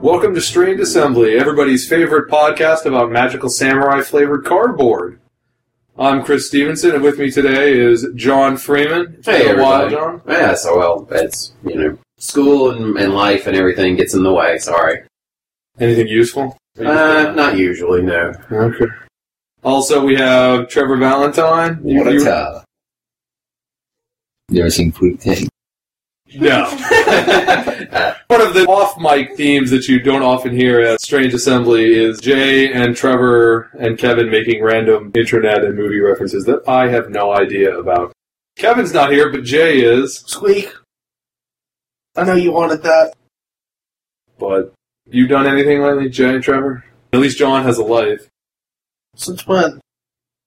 Welcome to Strange Assembly, everybody's favorite podcast about magical samurai flavored cardboard. I'm Chris Stevenson, and with me today is John Freeman. Hey, been a while, everybody. John. Yeah, so well, it's you know, school and, and life and everything gets in the way. Sorry, Anything useful? uh, not usually. No. Okay. Also, we have Trevor Valentine. You- What you- a time. You ever seen? No. One of the off mic themes that you don't often hear at Strange Assembly is Jay and Trevor and Kevin making random internet and movie references that I have no idea about. Kevin's not here, but Jay is. Squeak. I know you wanted that. But you done anything lately, Jay and Trevor? At least John has a life. Since when?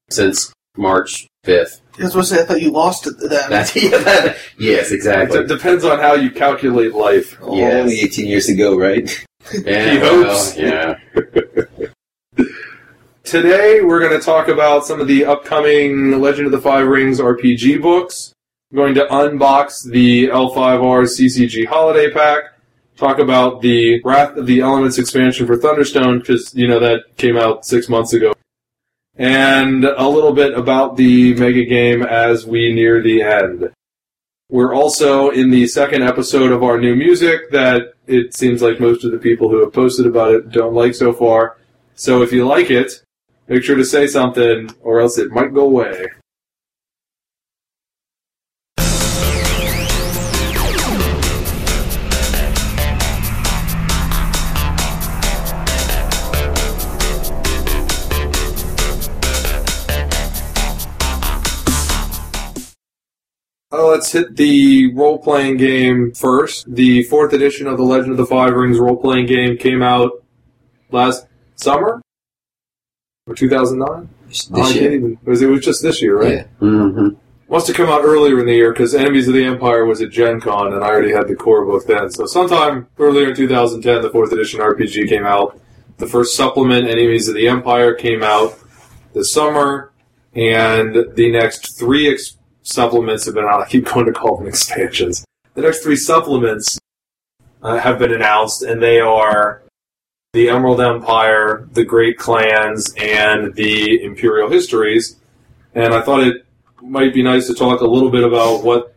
Since March 5th. That's what I said. I thought you lost it then. That's, yeah, that, yes, exactly. It depends on how you calculate life. Oh, yeah, only 18 years ago, right? Yeah, he hopes. Well, yeah. Today, we're going to talk about some of the upcoming Legend of the Five Rings RPG books. I'm going to unbox the L5R CCG Holiday Pack. Talk about the Wrath of the Elements expansion for Thunderstone, because, you know, that came out six months ago. And a little bit about the mega game as we near the end. We're also in the second episode of our new music that it seems like most of the people who have posted about it don't like so far. So if you like it, make sure to say something, or else it might go away. Let's hit the role playing game first. The fourth edition of the Legend of the Five Rings role playing game came out last summer or 2009. This Oh, year. even. It was, it was just this year, right? Yeah. hmm Must have come out earlier in the year because Enemies of the Empire was at Gen Con and I already had the core book then. So sometime earlier in 2010, the fourth edition RPG came out. The first supplement, Enemies of the Empire, came out this summer, and the next three ex- supplements have been out. I keep going to call them expansions. The next three supplements uh, have been announced, and they are the Emerald Empire, the Great Clans, and the Imperial Histories. And I thought it might be nice to talk a little bit about what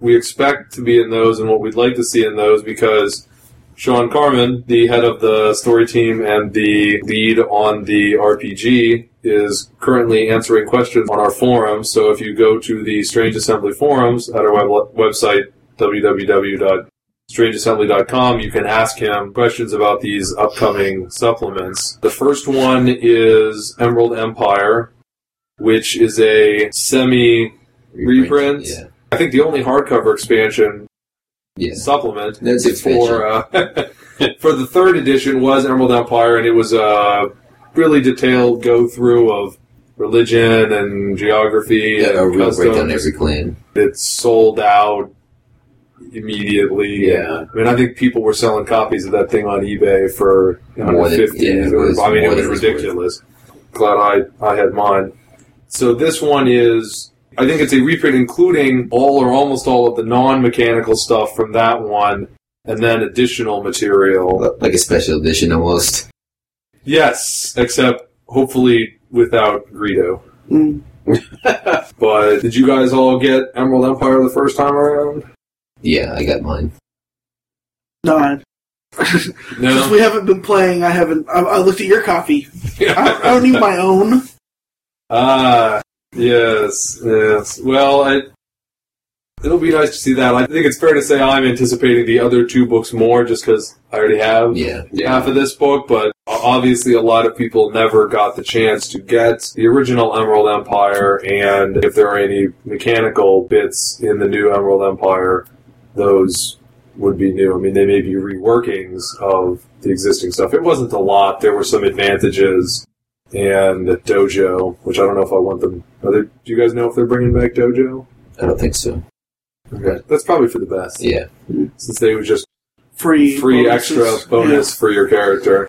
we expect to be in those and what we'd like to see in those because Shawn Carman, the head of the story team and the lead on the RPG, is currently answering questions on our forums. So if you go to the Strange Assembly forums at our web- website, www.strangeassembly.com, you can ask him questions about these upcoming supplements. The first one is Emerald Empire, which is a semi Reprint? Yeah. I think the only hardcover expansion Yeah. supplement That's for uh, for the third edition was Emerald Empire, and it was a really detailed go through of religion and geography Yeah, and a real breakdown every clan. It sold out immediately. Yeah. I mean, I think people were selling copies of that thing on eBay for More than- 150. yeah, it was I mean, it was than it was ridiculous. Glad I I had mine. So this one is. I think it's a reprint including all or almost all of the non-mechanical stuff from that one, and then additional material. Like a special edition almost. Yes, except hopefully without Greedo. Mm. But did you guys all get Emerald Empire the first time around? Yeah, I got mine. Nine. Since No. we haven't been playing, I haven't. I, I looked at your copy. I, I don't need my own. Ah, yes, yes. Well, I, it'll be nice to see that. I think it's fair to say I'm anticipating the other two books more, just because I already have Yeah. half of this book. But obviously, a lot of people never got the chance to get the original Emerald Empire, and if there are any mechanical bits in the new Emerald Empire, those would be new. I mean, they may be reworkings of the existing stuff. It wasn't a lot. There were some advantages and Dojo, which I don't know if I want them. Are they, do you guys know if they're bringing back Dojo? I don't think so. Okay, that's probably for the best. Yeah. since they would just Free. free bonuses. extra bonus for your character.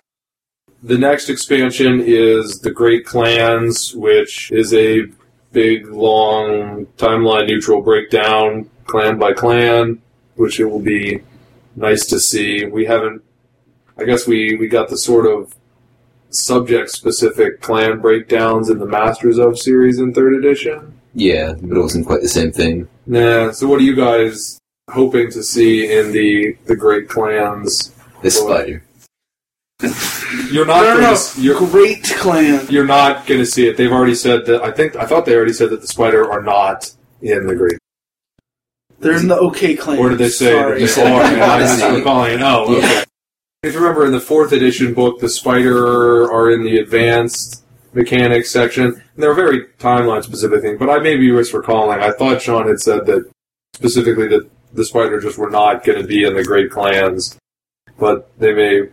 The next expansion is the Great Clans, which is a big, long, timeline neutral breakdown, clan by clan, which it will be nice to see. We haven't I guess we, we got the sort of subject specific clan breakdowns in the Masters of series in third edition. Yeah, but it wasn't quite the same thing. Nah. So what are you guys hoping to see in the the Great Clans? The spider. You're not no, no, going no. to you're, Great clan. you're not going to see it. They've already said that. I think I thought they already said that the spider are not in the Great. They're in the OK clan. Or did they say Sorry. they are? and I just Odyssey. recalling it. Oh, okay. If you remember in the fourth edition book, the spider are in the advanced mechanics section. And they're a very timeline specific thing, but I may be misrecalling. I thought Shawn had said that specifically that the spider just were not going to be in the great clans, but they may.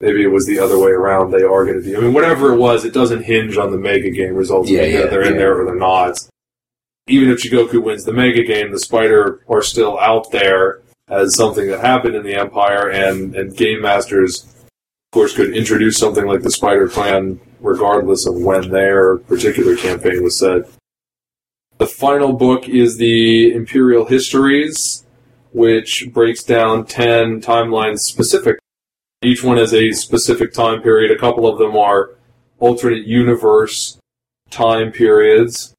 Maybe it was the other way around. They are going to be. I mean, whatever it was, it doesn't hinge on the mega game results. Yeah, yeah, they're in there or they're not. Even if Shigoku wins the mega game, the spider are still out there as something that happened in the Empire, and, and game masters, of course, could introduce something like the Spider Clan regardless of when their particular campaign was set. The final book is the Imperial Histories, which breaks down 10 timelines specific. Each one has a specific time period. A couple of them are alternate universe time periods.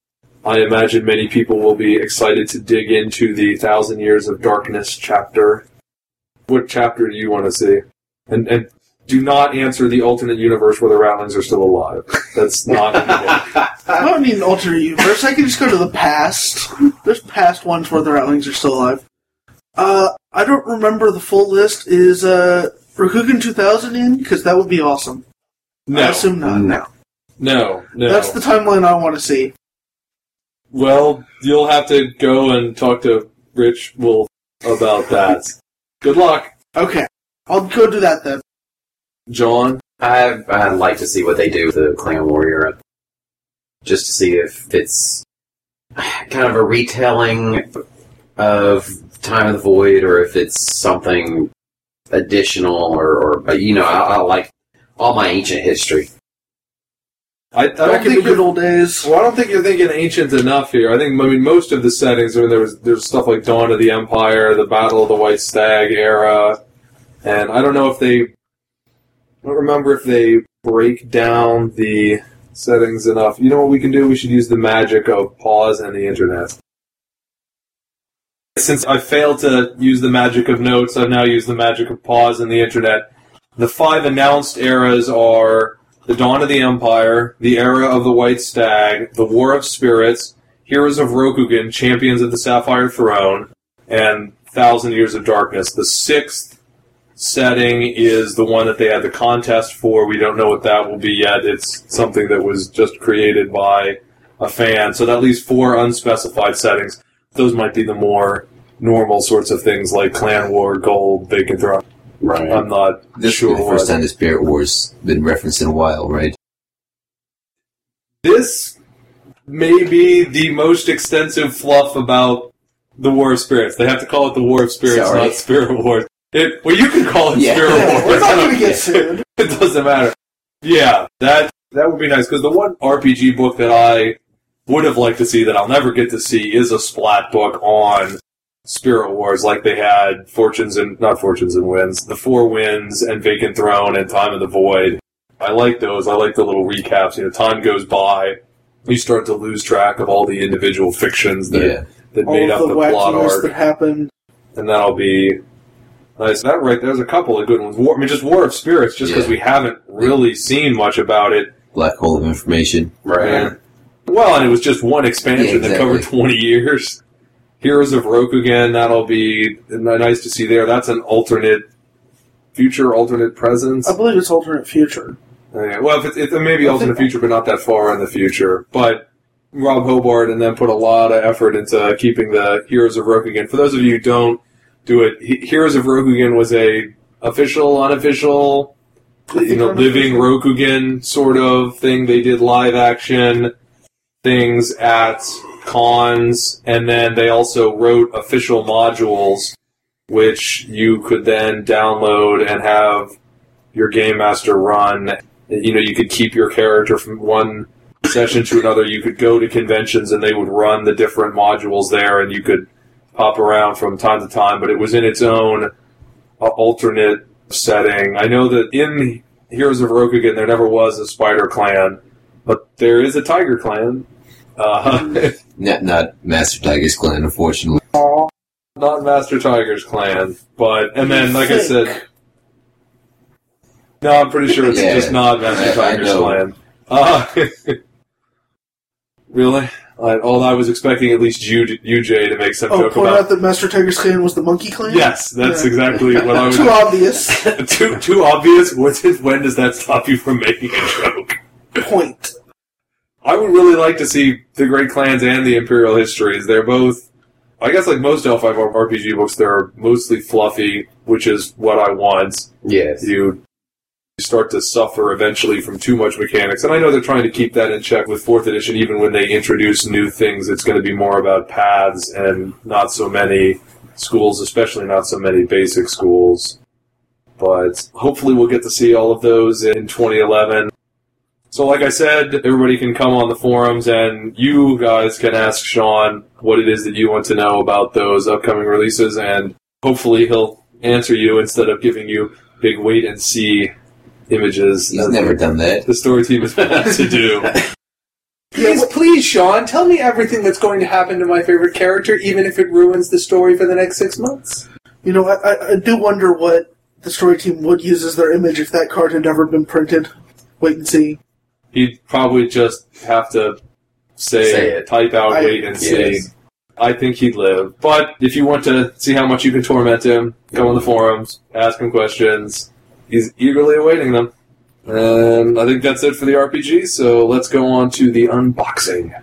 I imagine many people will be excited to dig into the Thousand Years of Darkness chapter. What chapter do you want to see? And and do not answer the alternate universe where the Ratlings are still alive. That's not. I don't need an alternate universe. I can just go to the past. There's past ones where the Ratlings are still alive. Uh, I don't remember the full list. Is uh Rokugan 2000 in? Because that would be awesome. No. I no, assume not. No. no, no. That's the timeline I want to see. Well, you'll have to go and talk to Rich Wulf about that. Good luck, Okay, I'll go do that then. John. I I'd like to see what they do with the Clan Warrior, just to see if it's kind of a retelling of Time of the Void, or if it's something additional, or, or you know, I, I like all my ancient history. I, I don't Back in the think good old days. Well, I don't think you're thinking ancient enough here. I think I mean most of the settings. I mean, there was there's stuff like Dawn of the Empire, the Battle of the White Stag era, and I don't know if they. I don't remember if they break down the settings enough. You know what we can do? We should use the magic of pause and the internet. Since I failed to use the magic of notes, I've now used the magic of pause and the internet. The five announced eras are the Dawn of the Empire, the Era of the White Stag, the War of Spirits, Heroes of Rokugan, Champions of the Sapphire Throne, and Thousand Years of Darkness. The sixth setting is the one that they had the contest for. We don't know what that will be yet. It's something that was just created by a fan. So that leaves four unspecified settings. Those might be the more normal sorts of things like Clan War, Gold, Vacant Throne. Right. I'm not This sure will be the first time the Spirit War's been referenced in a while, right? This may be the most extensive fluff about the War of Spirits. They have to call it the War of Spirits, Sorry. not Spirit Wars. It, well, you can call it Yeah. Spirit Yeah, Wars. we're not going to get sued. It doesn't matter. Yeah, that that would be nice because the one RPG book that I would have liked to see that I'll never get to see is a splat book on Spirit Wars, like they had Fortunes and not Fortunes and Winds, the Four Winds and Vacant Throne and Time of the Void. I like those. I like the little recaps. You know, time goes by, you start to lose track of all the individual fictions that Yeah. that All made up the the plot arc that happened. and that'll be Uh, nice. That right there's a couple of good ones. War, I mean, just War of Spirits, just because Yeah. we haven't really seen much about it. Black hole of information. Right. And, well, and it was just one expansion Yeah, that covered 20 years. Heroes of Rokugan, that'll be nice to see there. That's an alternate future, alternate presence. I believe it's alternate future. Uh, yeah, well, if it's, it's maybe I alternate think- future, but not that far in the future. But Rob Hobart and then put a lot of effort into keeping the Heroes of Rokugan. For those of you who don't do it, He- Heroes of Rokugan was a official, unofficial, you know, living Rokugan sort of thing. They did live action things at cons, and then they also wrote official modules, which you could then download and have your game master run. You know, you could keep your character from one session to another. You could go to conventions and they would run the different modules there, and you could pop around from time to time. But it was in its own uh, alternate setting. I know that in Heroes of Rokugan there never was a Spider Clan, but there is a Tiger Clan. Uh, Not, not Master Tiger's clan, unfortunately. not Master Tiger's clan, but and then like I said, no, I'm pretty sure it's Yeah. just not Master I- I Tiger's know. clan. Uh, really? I, although I was expecting at least you, UJ, to make some Oh, joke point about. out that Master Tiger's clan was the Monkey Clan. Yes, that's Yeah. exactly what I was. Too obvious. too too obvious. What's it, when does that stop you from making a joke? Point. I would really like to see the Great Clans and the Imperial Histories. They're both, I guess, like most L5 RPG books, they're mostly fluffy, which is what I want. Yes. You start to suffer eventually from too much mechanics, and I know they're trying to keep that in check with Fourth Edition. Even when they introduce new things, it's going to be more about paths and not so many schools, especially not so many basic schools. But hopefully, we'll get to see all of those in 2011. So, like I said, everybody can come on the forums, and you guys can ask Shawn what it is that you want to know about those upcoming releases, and hopefully, he'll answer you instead of giving you big wait and see images. He's as never done that. the story team is meant to do. Please, please, Shawn, tell me everything that's going to happen to my favorite character, even if it ruins the story for the next six months. You know, I, I, I do wonder what the story team would use as their image if that card had never been printed. Wait and see. He'd probably just have to say, Say it. type out, I- wait and see. I think he'd live. But if you want to see how much you can torment him, go on the forums, ask him questions. He's eagerly awaiting them. And I think that's it for the RPG, so let's go on to the unboxing.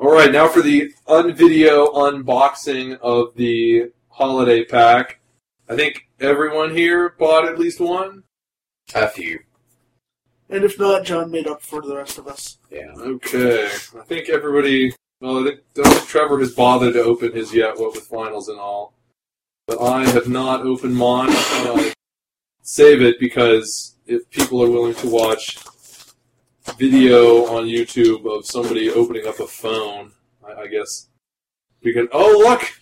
All right, now for the unvideo unboxing of the holiday pack. I think everyone here bought at least one. A few. And if not, John made up for the rest of us. Yeah. Okay, I think everybody. Well, I think, don't think Trevor has bothered to open his yet, what with finals and all. But I have not opened mine. I save it because if people are willing to watch video on YouTube of somebody opening up a phone, I, I guess we can. Oh, look!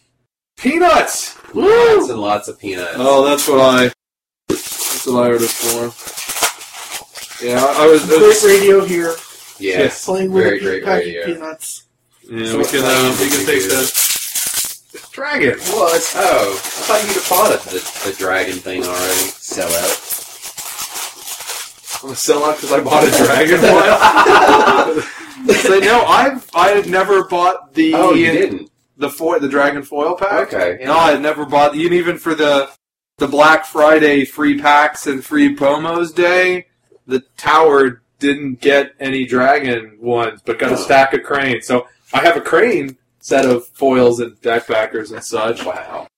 Peanuts! Lots and lots of peanuts. Oh, that's what I. That's what I ordered for. Yeah, I, I was. Great radio here, yes. playing with Very a great pack radio. peanuts. Yeah, we can. Uh, we can take the, the dragon. What? Oh, I thought you'd have bought it, the, the dragon thing already. Sell out. I'm a sellout because I bought a dragon foil. so no, I've I had never bought the Oh, you didn't? The foil the dragon foil pack. Okay. No, I had never bought and even for the the Black Friday free packs and free promos day. The tower didn't get any dragon ones, but got a stack of crane. So I have a crane set of foils and deck backers and such. Wow.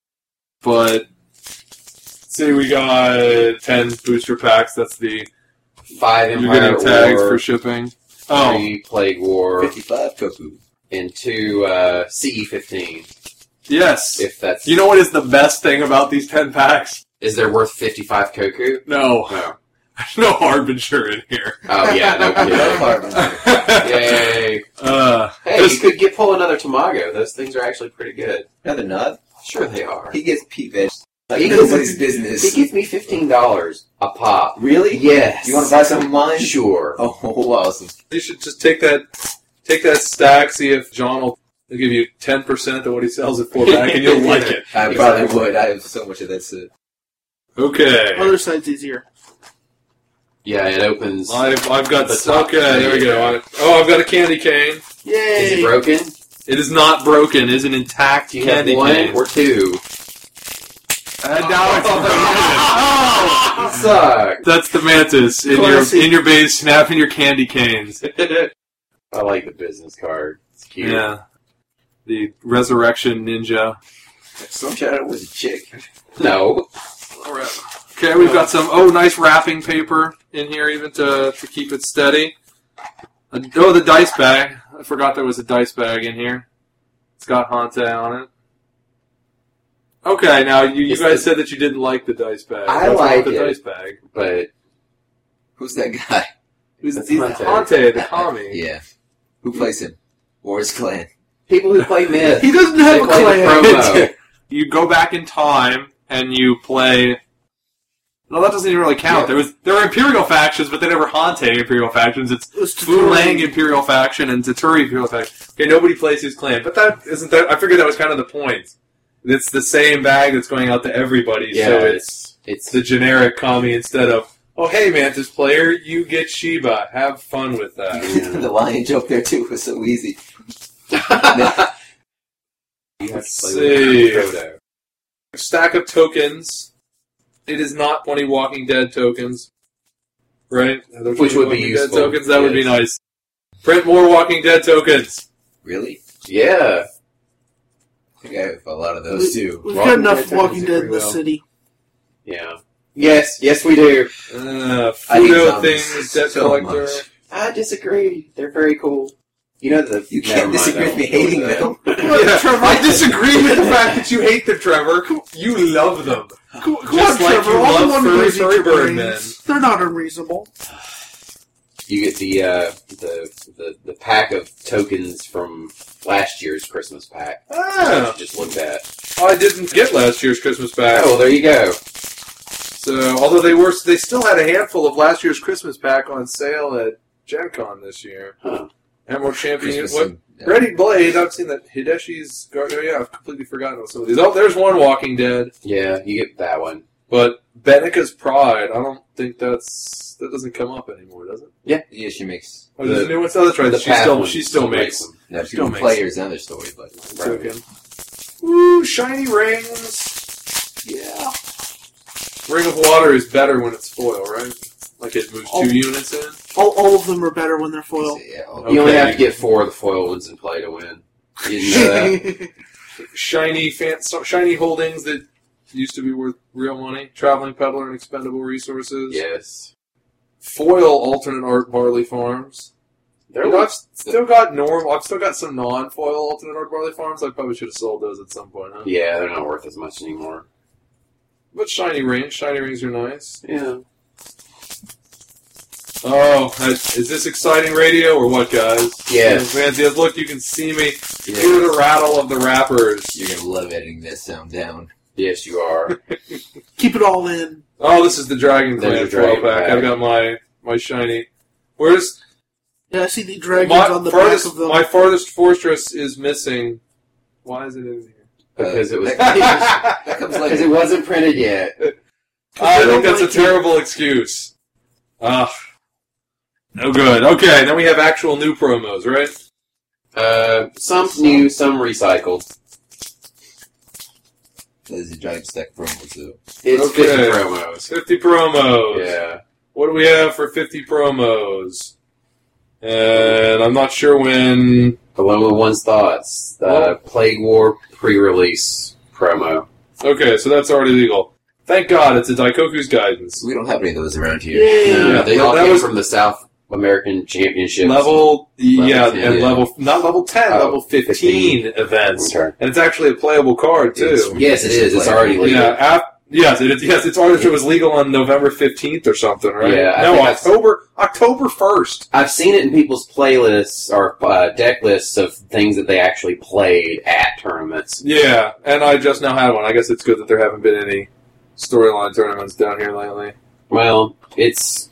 But see, we got ten booster packs. That's the Five you're Empire getting tags War, for shipping. Oh, three Plague War, 55 Koku. And two uh, CE15. yes. If that's You know what is the best thing about these ten packs? is there worth 55 Koku? No, No. there's no Harbinger in here. Oh yeah, no kidding. Yay! uh, Hey, Just- you could get pull another Tamago. Those things are actually pretty good. No, they're not. Sure, they are. He gets Pete veg. Like, He this gets- is business. He gives me fifteen dollars a pop. really? Yes. You want to buy some of mine? Sure. Oh, awesome. you should just take that, take that stack. See if John will he'll give you ten percent of what he sells it for back, and you'll like it. I probably would. I have so much of that set. Okay. Other side's easier. Yeah, it opens. I've, I've got The top okay. There we go. I- oh, I've got a candy cane. Yay! Is it broken? It is not broken. It is an intact Do you candy have one cane. or two? Uh, and now it's Oh, you suck. That's the mantis in Classy. your in your base, snapping your candy canes. I like the business card. It's cute. Yeah, the resurrection ninja. Some shadow was a chick. No. All right. Okay, we've got some oh nice wrapping paper in here, even to to keep it steady. Uh, oh, the dice bag. I forgot there was a dice bag in here. It's got Hantei on it. Okay, now you, you It's guys the- said that you didn't like the dice bag. I What's wrong like the it. dice bag. but Who's that guy? Who's That's he's Hantei. Hantei, the commie. Yeah. Who plays him? Wars Clan. people who play Myth, He doesn't they have a play the clan. promo. You go back in time and you play. No, that doesn't even really count. Yeah. There was there were Imperial factions, but they never Hantei Imperial factions. It's It was Fu Toturi. Lang Imperial faction and Toturi Imperial faction. Okay, nobody plays his clan, but that isn't that. I figured that was kind of the point. It's the same bag that's going out to everybody, Yeah, so it's it's the generic commie instead of oh hey Mantis player, you get Shiba, have fun with that. the lion joke there too was so easy. you have to play see. with Stack of tokens. It is not twenty Walking Dead tokens, right? Which 20 would be Walking useful, Dead tokens. That would be nice. Print more Walking Dead tokens. Really? Yeah, I think I have a lot of those too. We've Walking got enough Walking Dead in the well. city. yeah. Yes, yes, we do. Uh, I hate Fudo things, Debt so Collector. much. I disagree. They're very cool. You know the You can't mind, disagree with me hating them. Yeah, I disagree with the fact that you hate them, Trevor. You love them. Come, come Just on, like Trevor. you all love the one furry, goes furry bird brains. They're not unreasonable. You get the uh, the, the the pack of tokens from last year's Christmas pack. Ah, just looked at. I didn't get last year's Christmas pack. Oh, well, there you go. So, uh, although they were, they still had a handful of last year's Christmas pack on sale at Gen Con this year. Huh. Emerald Champion. Christmas What? yeah. Ready Blade. I've seen that. Hideshi's. Oh, yeah, I've completely forgotten about some of these. Oh, there's one Walking Dead. Yeah, you get that one. But Benika's Pride, I don't think that's that doesn't come up anymore, does it? Yeah, yeah, she makes. Oh, there's The- a new one. Oh, that's right. The She still she still makes them. Now, Still two makes- players, another story, but token. Ooh, shiny rings. Yeah. Ring of Water is better when it's foil, right? Like it moves Oh. two units in. All, all of them are better when they're foil. Yeah, all- Okay. You only have to get four of the foil ones in play to win. You didn't know that? Shiny fan, so- shiny holdings that used to be worth real money. Traveling peddler and expendable resources. yes. Foil alternate art barley farms. There You know, I've was still got normal. I've still got some non-foil alternate art barley farms. I probably should have sold those at some point. Huh? yeah, they're not worth as much anymore. But shiny rings, shiny rings are nice. Yeah. Oh, is this exciting radio or what, guys? Yes. Man, yeah, look, you can see me. Yeah. Hear the rattle of the wrappers. You're gonna love editing this sound down. Yes, you are. Keep it all in. Oh, this is the Dragon There's Clan your 12 pack. pack. I've got my my shiny. Where's Yeah, I see the dragons my on the farthest? back of them. My farthest fortress is missing. Why is it in here? Because it was that, that comes because later. it wasn't printed yet. I think that's a terrible excuse. Ah, no good. Okay, then we have actual new promos, right? Uh, some new, some recycled. There's a giant stack promo too. It's Okay. 50 promos. 50 promos. Yeah. What do we have for 50 promos? And I'm not sure when. Along with One's Thoughts, the Oh. Plague War pre-release promo. Okay, so that's already legal. Thank God it's a Daikoku's guidance. We don't have any of those around here. Yay! No, Yeah, they that- all that came was- from the South American Championship Level, yeah, 10, and yeah. level, not level 10, Oh, level 15, events. Okay. And it's actually a playable card, too. It's- Yes, it is. It's already legal. Yeah, ap- yes, it is, yes, it's already, it was legal on November 15th or something, right? Yeah, I no, think that's- October, October 1st. I've seen it in people's playlists or uh, deck lists of things that they actually played at tournaments. Yeah, and I just now had one. I guess it's good that there haven't been any storyline tournaments down here lately. Well, it's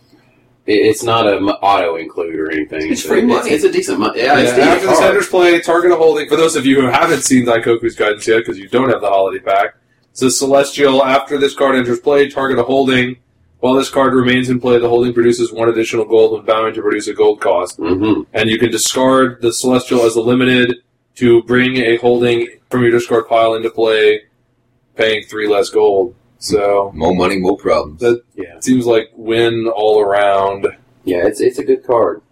it's not a m- auto include or anything. It's free money. It's, a decent money. Yeah, Yeah, it's decent after the card. Play, target a holding. For those of you who haven't seen Daikoku's guidance yet, because you don't have the holiday pack, it says Celestial. After this card enters play, target a holding. While this card remains in play, the holding produces one additional gold when bound to produce a gold cost. hmm And you can discard the Celestial as a limited to bring a holding from your discard pile into play, paying three less gold. So More money, more problems. That- Yeah, it seems like win all around. yeah, it's it's a good card.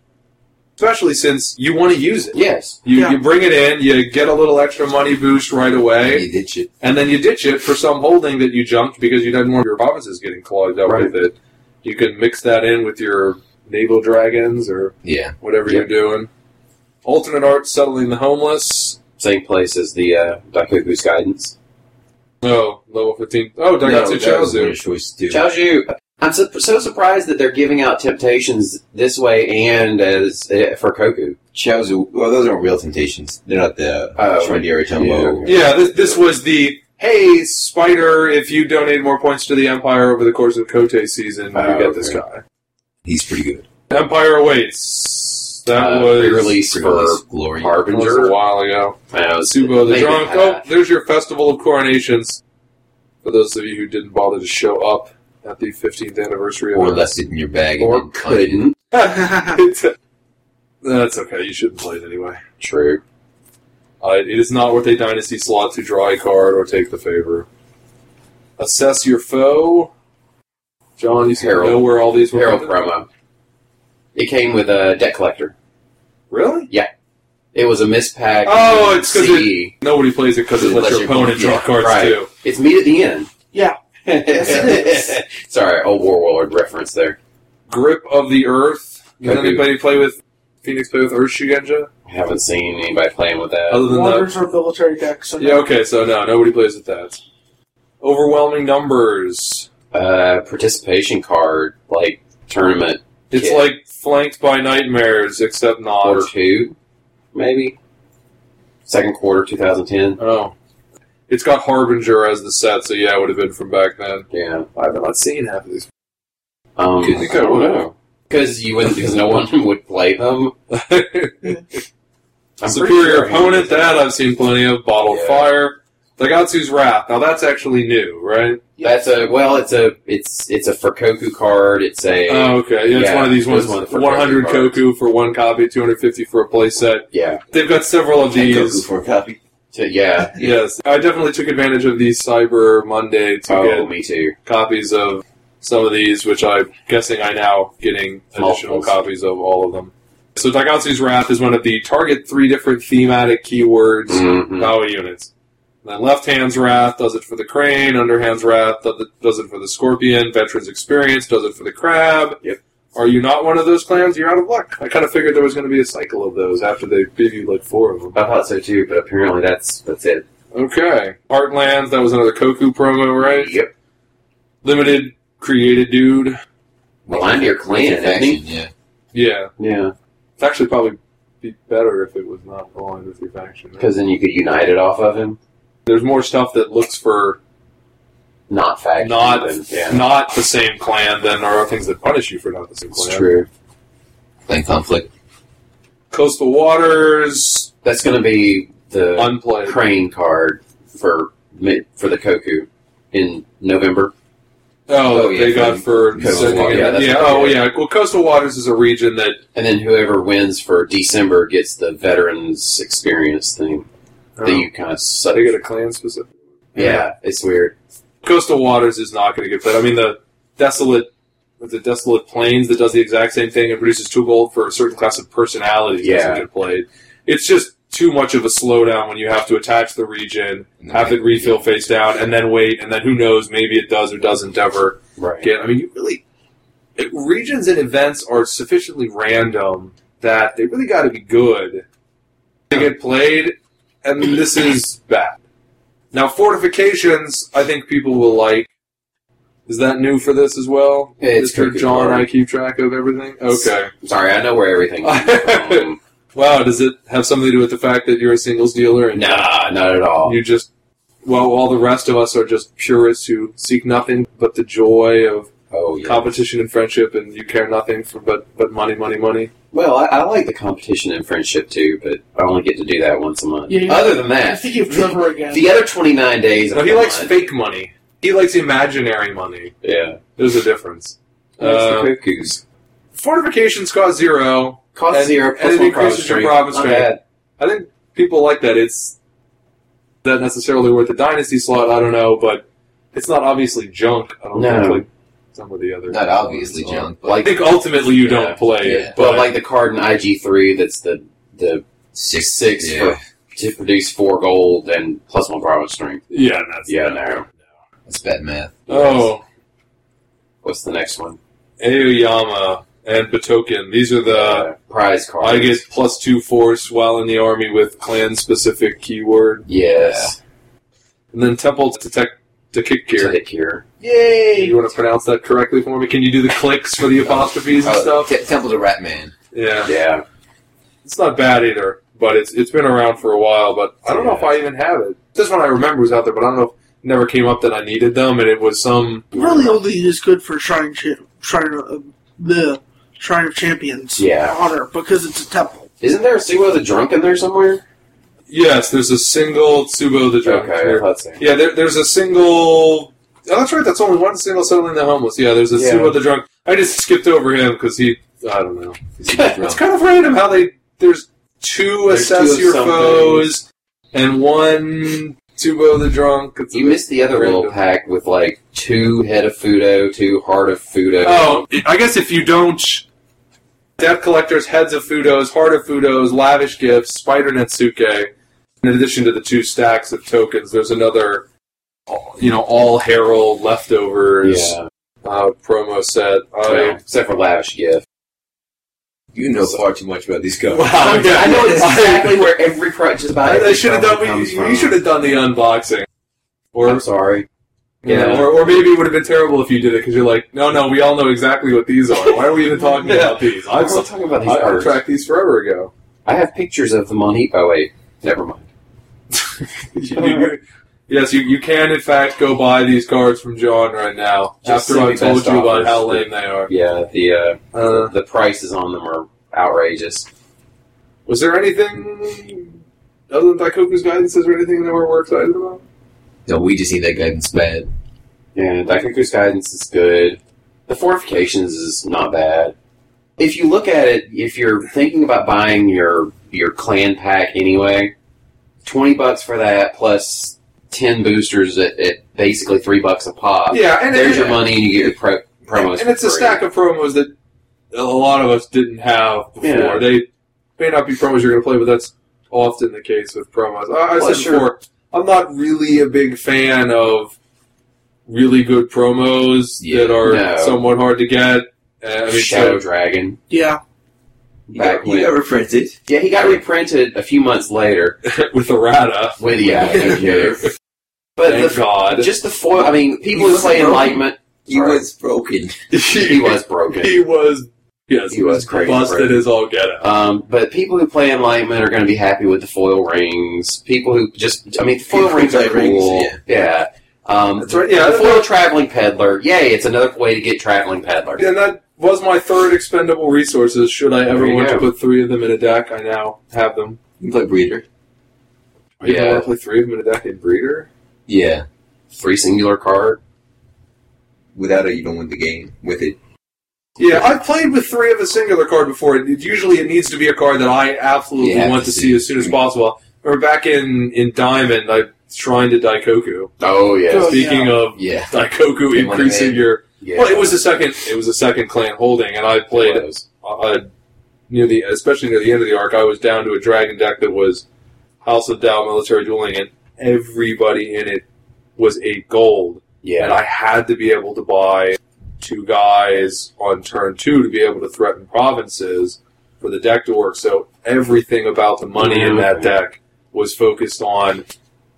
Especially since you want to use it. Yes, You, Yeah. you bring it in, you get a little extra money boost right away, you ditch it. and then you ditch it for some holding that you jumped because you didn't want your provinces getting clogged up Right. with it. You can mix that in with your naval dragons or Yeah. whatever Yep. you're doing. Alternate art settling the homeless. same place as the uh, Daikoku's guidance. Oh, level 15. Oh, Daigotsu that was Chaozu. choice too. Chaozu, I'm so, so surprised that they're giving out temptations this way and as uh, for Koku. Chaozu. Well, those aren't real temptations. They're not the Oh, Shreddier Tumbo. yeah, Yeah, this, this was the hey, Spider, if you donate more points to the Empire over the course of Kote season, you Oh, get this okay. guy. He's pretty good. Empire awaits. That Uh, was, pre-release for Glory. Harbinger. a while ago. Uh, Subo the maybe Drunk. Oh, there's your Festival of Coronations. For those of you who didn't bother to show up at the 15th anniversary of Or it. left it in your bag. or and couldn't. It's- That's okay. You shouldn't play it anyway. True. Uh, it is not worth a dynasty slot to draw a card or take the favor. Assess your foe. John, you seem to Harold. know where all these were. Printed? promo. It came with a debt collector. Really? Yeah. It was a mispack. Oh, it's 'cause CE. Nobody plays it because it It lets lets your your opponent opponent- draw yeah, cards right. too. It's meat at the end. Yeah. Yes, it is. Sorry, old Warlord reference there. Grip of the Earth. Does Okay. anybody play with Phoenix play with Earth Shugenja? I haven't seen anybody playing with that. Other than that, Wonders are military decks. So yeah. Okay, so no, nobody plays with that. Overwhelming numbers. Uh, participation card, like tournament It's Yeah. like flanked by nightmares, except not. quarter two, maybe second quarter 2010. Oh. It's got Harbinger as the set, so yeah, it would have been from back then. Yeah. I've not seen half of these. Um, I be don't know because you wouldn't because no one would play them. Superior sure opponent, that I've seen plenty of. Bottled Yeah. Fire. Daigotsu's Wrath. Now that's actually new, right? That's a well. It's a it's it's a Furkoku card. It's a Oh, okay. Yeah, it's Yeah, one of these ones. one the 100 Koku for one copy, 250 for a playset. yeah They've got several of these. for a copy. To, yeah. Yes, I definitely took advantage of the Cyber Monday to Oh, get me too. copies of some of these, which I'm guessing I now getting additional Multiples. copies of all of them. So Daigotsu's Wrath is one of the target three different thematic keywords Mhm. power units. And then Left Hand's Wrath does it for the Crane, Underhand's Wrath does it- does it for the Scorpion, Veteran's Experience does it for the Crab. Yep. Are you not one of those clans? You're out of luck. I kind of figured there was going to be a cycle of those after they give you like four of them. I thought so too, but apparently that's that's it. Okay. Heartlands, that was another Koku promo, right? Yep. Limited created dude. Well, I'm your clan, isn't he? Yeah. Yeah. Yeah, It's actually probably be better if it was not aligned with your faction. right? because then you could unite it off of him. there's more stuff that looks for Not faction. not yeah. not the same clan than there are things that punish you for not the same clan. It's true. Playing conflict. Coastal Waters That's going to be the unplayed. crane card for for the Koku in November. Oh, Oh, yeah, they got for Coastal. Yeah, yeah. Oh, yeah. Well, Coastal Waters is a region that And then whoever wins for December gets the veterans experience thing that oh, you kind of so they get a clan specific. Yeah, it's weird. Coastal Waters is not going to get played. I mean, the Desolate, the Desolate Plains that does the exact same thing and produces two gold for a certain class of personalities Yeah. doesn't get played. It's just too much of a slowdown when you have to attach the region, have it refill face down, and then wait, and then who knows, maybe it does or doesn't ever Right. get. I mean, you really it, regions and events are sufficiently random that they really got to be good to get played, and this is bad. Now, fortifications, I think people will like. Is that new for this as well? It's Mr. John. I keep track of everything. Okay. Sorry, I know where everything comes from. Wow, does it have something to do with the fact that you're a singles dealer and Nah, not at all. you just, well, all the rest of us are just purists who seek nothing but the joy of Oh, yeah. competition and friendship, and you care nothing for but but money, money, money. Well, I, I like the competition and friendship too, but I only get to do that once a month. Yeah, you- Other than I that, think of Trevor again. the other 29 days of No, he the likes month- fake money. He likes imaginary money. Yeah. There's a difference. That's Uh, the Kokus. Fortifications cost zero. Cost and- zero and it one profit increases your stream. profit stream. bad. I think people like that. It's not necessarily worth the dynasty slot. I don't know, but it's not obviously junk. I don't No. think like some of the other. Not obviously ones are. junk, but I think ultimately you Yeah. don't play Yeah. it, But but like the card in IG3 that's the the six, six yeah. for to produce four gold and plus one profit strength. yeah, that's Yeah, no. That's bad math. Oh, What's the next one? Aoyama and Batoken. These are the Uh, prize cards. I get plus two force while in the army with clan specific keyword. Yes. and then Temple to tech to kick To gear. Hit here. Yay! You want to pronounce that correctly for me? Can you do the clicks for the apostrophes and Oh, stuff? Te- Temple to Ratman. Yeah, Yeah. it's not bad either, but it's it's been around for a while. But I don't know if I even have it. This one I remember was out there, but I don't know. if it Never came up that I needed them, and it was some. Really only is good for Shrine cha- Shrine of the Shrine of Champions Yeah. honor because it's a temple. Isn't there a Sumo the Drunk in there somewhere? Yes, there's a single Tsubo the Drunk. Okay, here. let's. Yeah, there, there's a single. Oh, that's right. That's only one single settling the homeless. Yeah, there's a Yeah. Subo the drunk. I just skipped over him because he. I don't know. He's a bit It's kind of random how they. There's two There's assess two of your foes and one Subo the drunk. It's You bit missed the other little pack with like two head of Fudo, two heart of Fudo. Oh, I guess if you don't. Death collectors, heads of Fudos, heart of Fudos, lavish gifts, spider Netsuke. In addition to the two stacks of tokens, there's another, you know, all Herald leftovers yeah. uh, promo set. Well, I, except for lavish gift. You know far too much about these cards. Wow, yeah. I know exactly where every pro is about I, I should have done. promo comes You, you should have done the unboxing, or I'm sorry. yeah, Yeah. or, or maybe it would have been terrible if you did it because you're like, no, no, we all know exactly what these are. Why are we even talking Yeah. about these? I'm I've, not talking about these I, I cards. tracked these forever ago. I have pictures of them on. E- oh wait, never mind. You- you- yes, you, you can in fact go buy these cards from John right now. Just after I told you about how lame they are. Yeah, the uh, Uh, the prices on them are outrageous. was there anything other than Daikoku's guidance? Is there anything that we're, we're excited about? No, we just need that guidance bad. Yeah, Daikoku's guidance is good. The fortifications is not bad. If you look at it, if you're thinking about buying your your clan pack anyway, twenty bucks for that plus ten boosters at, at basically three bucks a pop. Yeah, and There's it- your money, and you get your pro- promos. And, for and it's a stack of promos that a lot of us didn't have before. Yeah. They may not be promos you're going to play, but that's often the case with promos. I, I Well, said sure. before, I'm not really a big fan of really good promos Yeah. that are No. somewhat hard to get. Uh, I mean, Shadow so- Dragon. Yeah. You Back got, you when- got reprinted. Yeah, he got reprinted a few months later. with the Rata. With yeah, thank you. But Thank the, God. just the foil. I mean, people who wasn't play. Enlightenment. He Sorry. was broken. He was broken. He was. Yes, He was crazy busted broken. as all get out. Um, but people who play Enlightenment are going to be happy with the foil rings. People who just, I mean, the foil rings are cool. rings, yeah. Um, That's right, yeah, The foil traveling peddler. Yay! It's another way to get traveling peddler. And that was my third expendable resources. Should I ever There you want to go. put three of them in a deck, I now have them. You play Breeder. I even Yeah. want to play three of them in a deck in Breeder. Yeah. Free singular card. Without it, you don't win the game. With it, Yeah, I've played with three of a singular card before. It, usually, it needs to be a card that I absolutely You have want to to see. see as soon as possible. Or back in in Diamond, I shrine to Daikoku. Oh yeah. Oh, Speaking of yeah. Daikoku Get one increasing ahead. your Yeah. well, it was a second. It was a second clan holding, and I played It uh, near the, especially near the end of the arc, I was down to a dragon deck that was House of Dow military dueling, and everybody in it was eight gold, Yeah, and I had to be able to buy two guys on turn two to be able to threaten provinces for the deck to work. So everything about the money in that Mhm. deck was focused on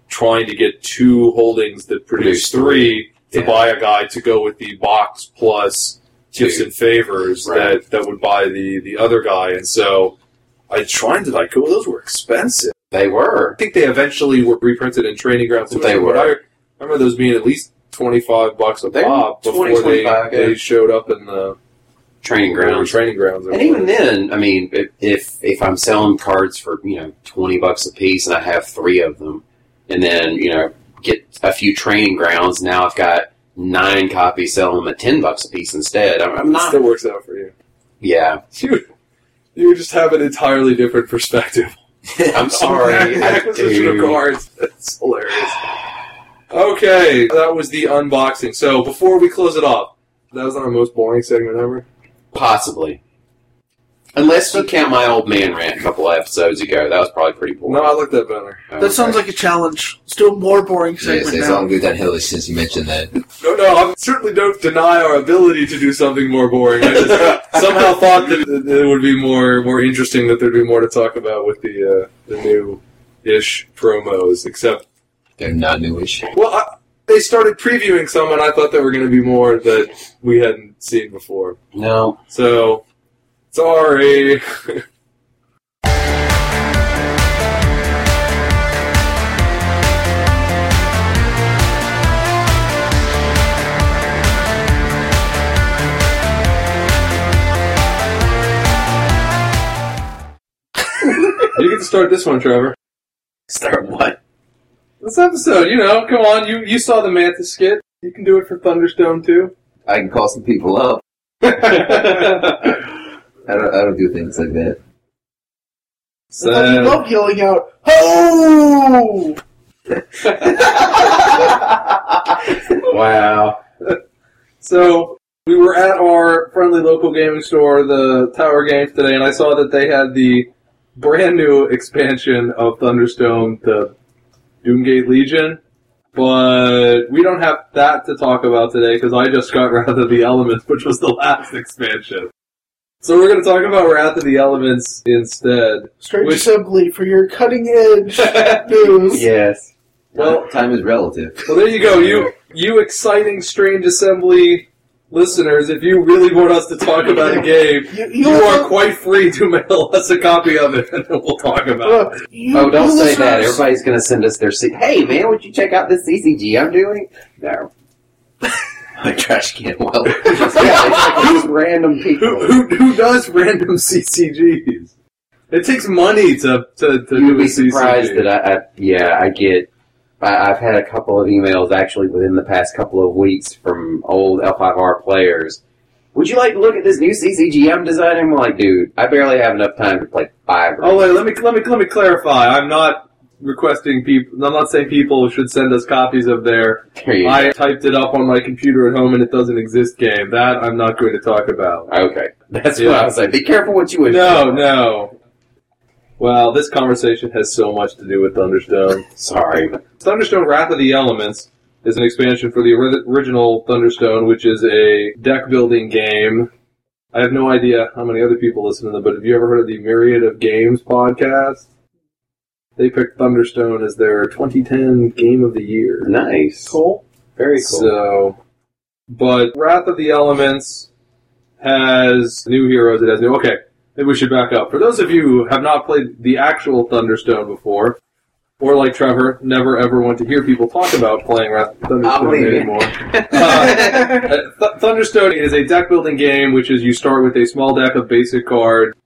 trying to get two holdings that Produce three to Yeah. buy a guy to go with the box plus gifts and favors Right. that, that would buy the, the other guy. And so I tried to like, oh, those were expensive. They were. I think they eventually were reprinted in training grounds. They But were. I remember those being at least 25 bucks a They pop 20, before they, yeah. they showed up in the Training grounds. training grounds. And even then, I mean, if, if if I'm selling cards for you know twenty bucks a piece and I have three of them, and then you know get a few training grounds, now I've got nine copies selling them at ten bucks a piece instead. I'm, I'm it not. still works out for you. Yeah, You, you just have an entirely different perspective. I'm sorry. on the I acquisition of cards. That's hilarious. Okay, that was the unboxing. So before we close it off, that was our most boring segment ever. Possibly. Unless you count my old man rant a couple of episodes ago, that was probably pretty boring. No, I like that better. That sounds like a challenge. Let's do a more boring Yes, segment it's now. all good downhill since you mentioned that. No, no, I certainly don't deny our ability to do something more boring. I just somehow thought that that it would be more more interesting, that there'd be more to talk about with the uh, the new ish promos. Except They're not newish. Well, I, they started previewing some, and I thought there were going to be more that we hadn't seen before. No. So, sorry. you get to start this one, Trevor. Start what? This episode, you know, come on, you you saw the Mantis skit. You can do it for Thunderstone too. I can call some people up. I don't, I don't do things like that. So I loved yelling out, "Ho!" Wow. so we were at our friendly local gaming store, the Tower Games today, and I saw that they had the brand new expansion of Thunderstone, the Doomgate Legion. But we don't have that to talk about today because I just got Wrath of the Elements, which was the last expansion. So we're going to talk about Wrath of the Elements instead. Strange Which- Assembly for your cutting edge news. Yes. Well, Time is relative. Well, there you go. You you exciting Strange Assembly listeners. If you really want us to talk about a game, You, you are quite free to mail us a copy of it, and then we'll talk about it. you, Oh, don't you say that. Everybody's going to send us their C. Hey, man, would you check out this CCG I'm doing? No. My trash can well. yeah, it's like just random Who, people. who who does random CCGs? It takes money to to, to You'd do a be surprised CCG. that I, I yeah, I get. I, I've had a couple of emails actually within the past couple of weeks from old L5R players. Would you like to look at this new CCG I'm designing? I'm like, dude, I barely have enough time to play five. Oh wait, let me let me let me clarify. I'm not requesting people. I'm not saying people should send us copies of their I typed it up on my computer at home and it doesn't exist game. That I'm not going to talk about. Okay, that's Yeah. what I was like. Be careful what you wish. No, for. no. Well, this conversation has so much to do with Thunderstone. Sorry. Thunderstone Wrath of the Elements is an expansion for the original Thunderstone, which is a deck building game. I have no idea how many other people listen to them, but have you ever heard of the Myriad of Games podcast? They picked Thunderstone as their 2010 Game of the Year. Nice. Cool. Very cool. So, but Wrath of the Elements has new heroes. It has new. Okay, maybe we should back up. For those of you who have not played the actual Thunderstone before, or like Trevor, never ever want to hear people talk about playing Wrath I'll Thunderstone believe anymore. Uh, Th- Thunderstone is a deck building game, which is you start with a small deck of basic cards.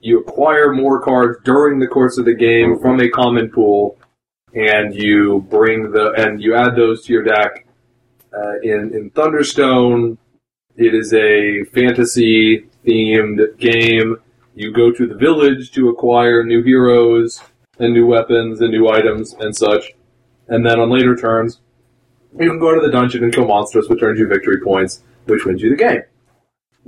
You acquire more cards during the course of the game from a common pool, and you bring the and you add those to your deck. Uh, in in Thunderstone, it is a fantasy themed game. You go to the village to acquire new heroes and new weapons and new items and such, and then on later turns, you can go to the dungeon and kill monsters, which earns you victory points, which wins you the game.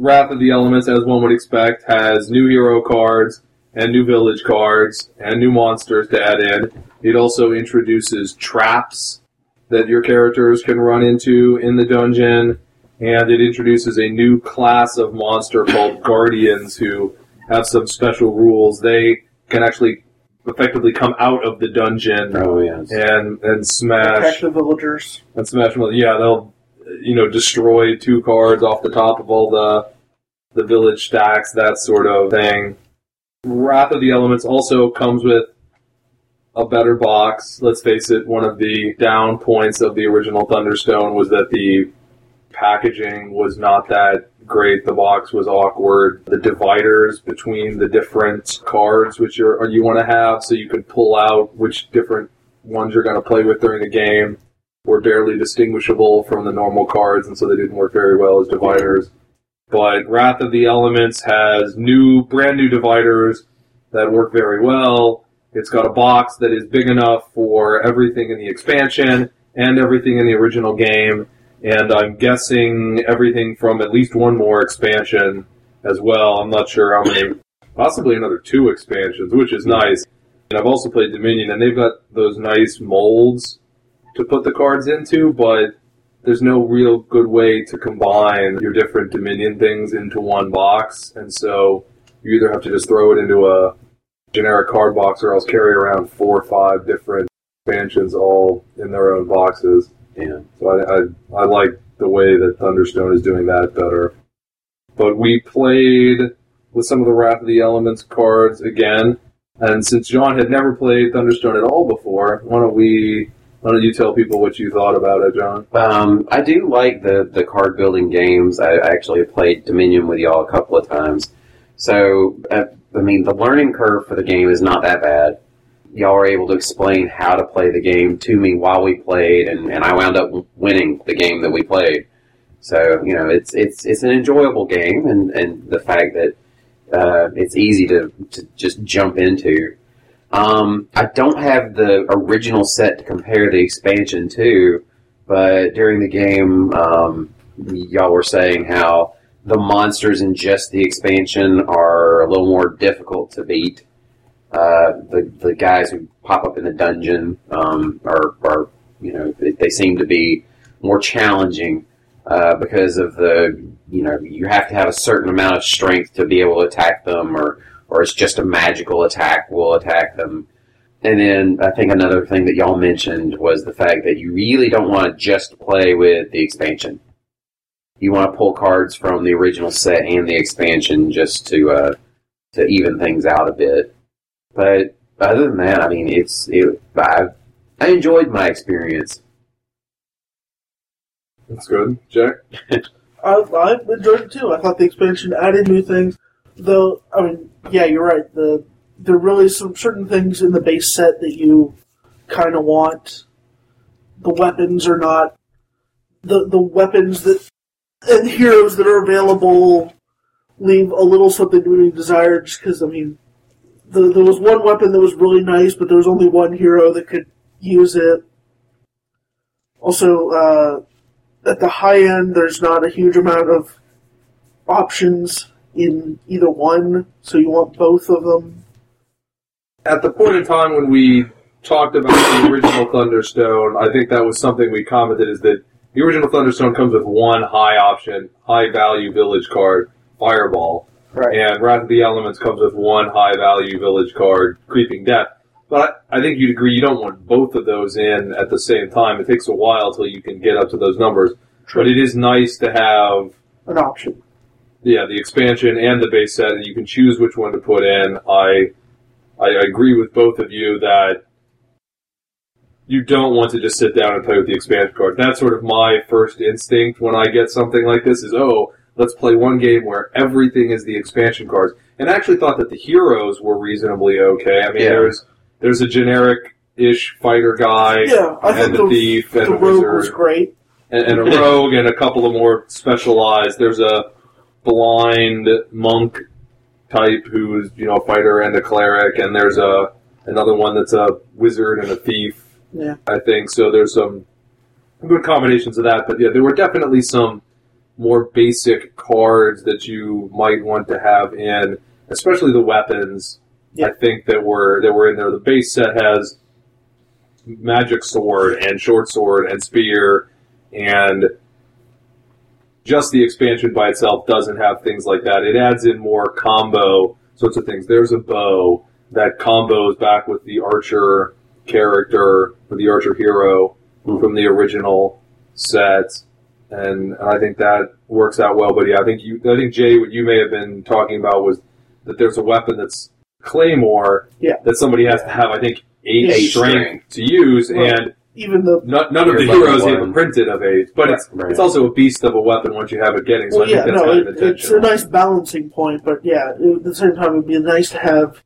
Wrath of the Elements, as one would expect, has new hero cards and new village cards and new monsters to add in. It also introduces traps that your characters can run into in the dungeon, and it introduces a new class of monster called Guardians who have some special rules. They can actually effectively come out of the dungeon Oh yes. and and Attack smash the villagers. and smash them. Yeah, they'll you know destroy two cards off the top of all the the village stacks, that sort of thing. Wrath of the Elements also comes with a better box. Let's face it, one of the down points of the original Thunderstone was that the packaging was not that great. The box was awkward. The dividers between the different cards which you're, you want to have, so you could pull out which different ones you're going to play with during the game, were barely distinguishable from the normal cards, and so they didn't work very well as dividers. But Wrath of the Elements has new, brand new dividers that work very well. It's got a box that is big enough for everything in the expansion and everything in the original game, and I'm guessing everything from at least one more expansion as well. I'm not sure how many, possibly another two expansions, which is nice. And I've also played Dominion, and they've got those nice molds to put the cards into, but there's no real good way to combine your different Dominion things into one box, and so you either have to just throw it into a generic card box or else carry around four or five different expansions all in their own boxes. Yeah. So I, I, I like the way that Thunderstone is doing that better. But we played with some of the Wrath of the Elements cards again, and since John had never played Thunderstone at all before, why don't we? Why don't you tell people what you thought about it, John? Um, I do like the, the card building games. I actually played Dominion with y'all a couple of times. So, uh, I mean, the learning curve for the game is not that bad. Y'all were able to explain how to play the game to me while we played, and, and I wound up winning the game that we played. So, you know, it's it's it's an enjoyable game, and, and the fact that uh, it's easy to, to just jump into. Um, I don't have the original set to compare the expansion to, but during the game, um, y'all were saying how the monsters in just the expansion are a little more difficult to beat. Uh, the the guys who pop up in the dungeon um, are, are you know they, seem to be more challenging uh, because of the you know you have to have a certain amount of strength to be able to attack them, or or it's just a magical attack will attack them. And then I think another thing that y'all mentioned was the fact that you really don't want to just play with the expansion. You want to pull cards from the original set and the expansion just to uh, to even things out a bit. But other than that, I mean, it's it. I, I enjoyed my experience. That's good, Jack. I, I enjoyed it too. I thought the expansion added new things, though. I mean, yeah, you're right. The there are really some certain things in the base set that you kind of want. The weapons are not the the weapons that and heroes that are available leave a little something to be desired. Just because I mean, the, there was one weapon that was really nice, but there was only one hero that could use it. Also, uh, at the high end, there's not a huge amount of options in either one, so you want both of them. At the point in time when we talked about the original Thunderstone, I think that was something we commented is that the original Thunderstone comes with one high option, high value village card, Fireball. Right. And Wrath of the Elements comes with one high value village card, Creeping Death. But I think you'd agree you don't want both of those in at the same time. It takes a while till you can get up to those numbers. But it is nice to have An option. Yeah, the expansion and the base set, and you can choose which one to put in. I I agree with both of you that you don't want to just sit down and play with the expansion card. That's sort of my first instinct when I get something like this is, oh, let's play one game where everything is the expansion cards. And I actually thought that the heroes were reasonably okay. I mean, Yeah. there's there's a generic ish fighter guy Yeah, I and thought the thief the, and the the rogue wizard was great. and, and a rogue and a couple of more specialized. There's a blind monk type who's you know a fighter and a cleric, and there's a another one that's a wizard and a thief. Yeah. I think so. There's some good combinations of that, but yeah, there were definitely some more basic cards that you might want to have in, especially the weapons. Yeah. I think that were that were in there. The base set has magic sword and short sword and spear and just the expansion by itself doesn't have things like that. It adds in more combo sorts of things. There's a bow that combos back with the archer character or the archer hero Hmm. from the original set. And, and I think that works out well. But yeah, I think you, I think Jay, what you may have been talking about was that there's a weapon that's claymore Yeah. that somebody has to have. I think eight, Eight strength, strength. to use, Right. and Even the not, none of the heroes one. have printed of eight, but it's Right. it's also a beast of a weapon once you have it getting. So well, I think yeah, that's no, kind it, of it's a nice balancing point, but yeah, it- at the same time, it'd be nice to have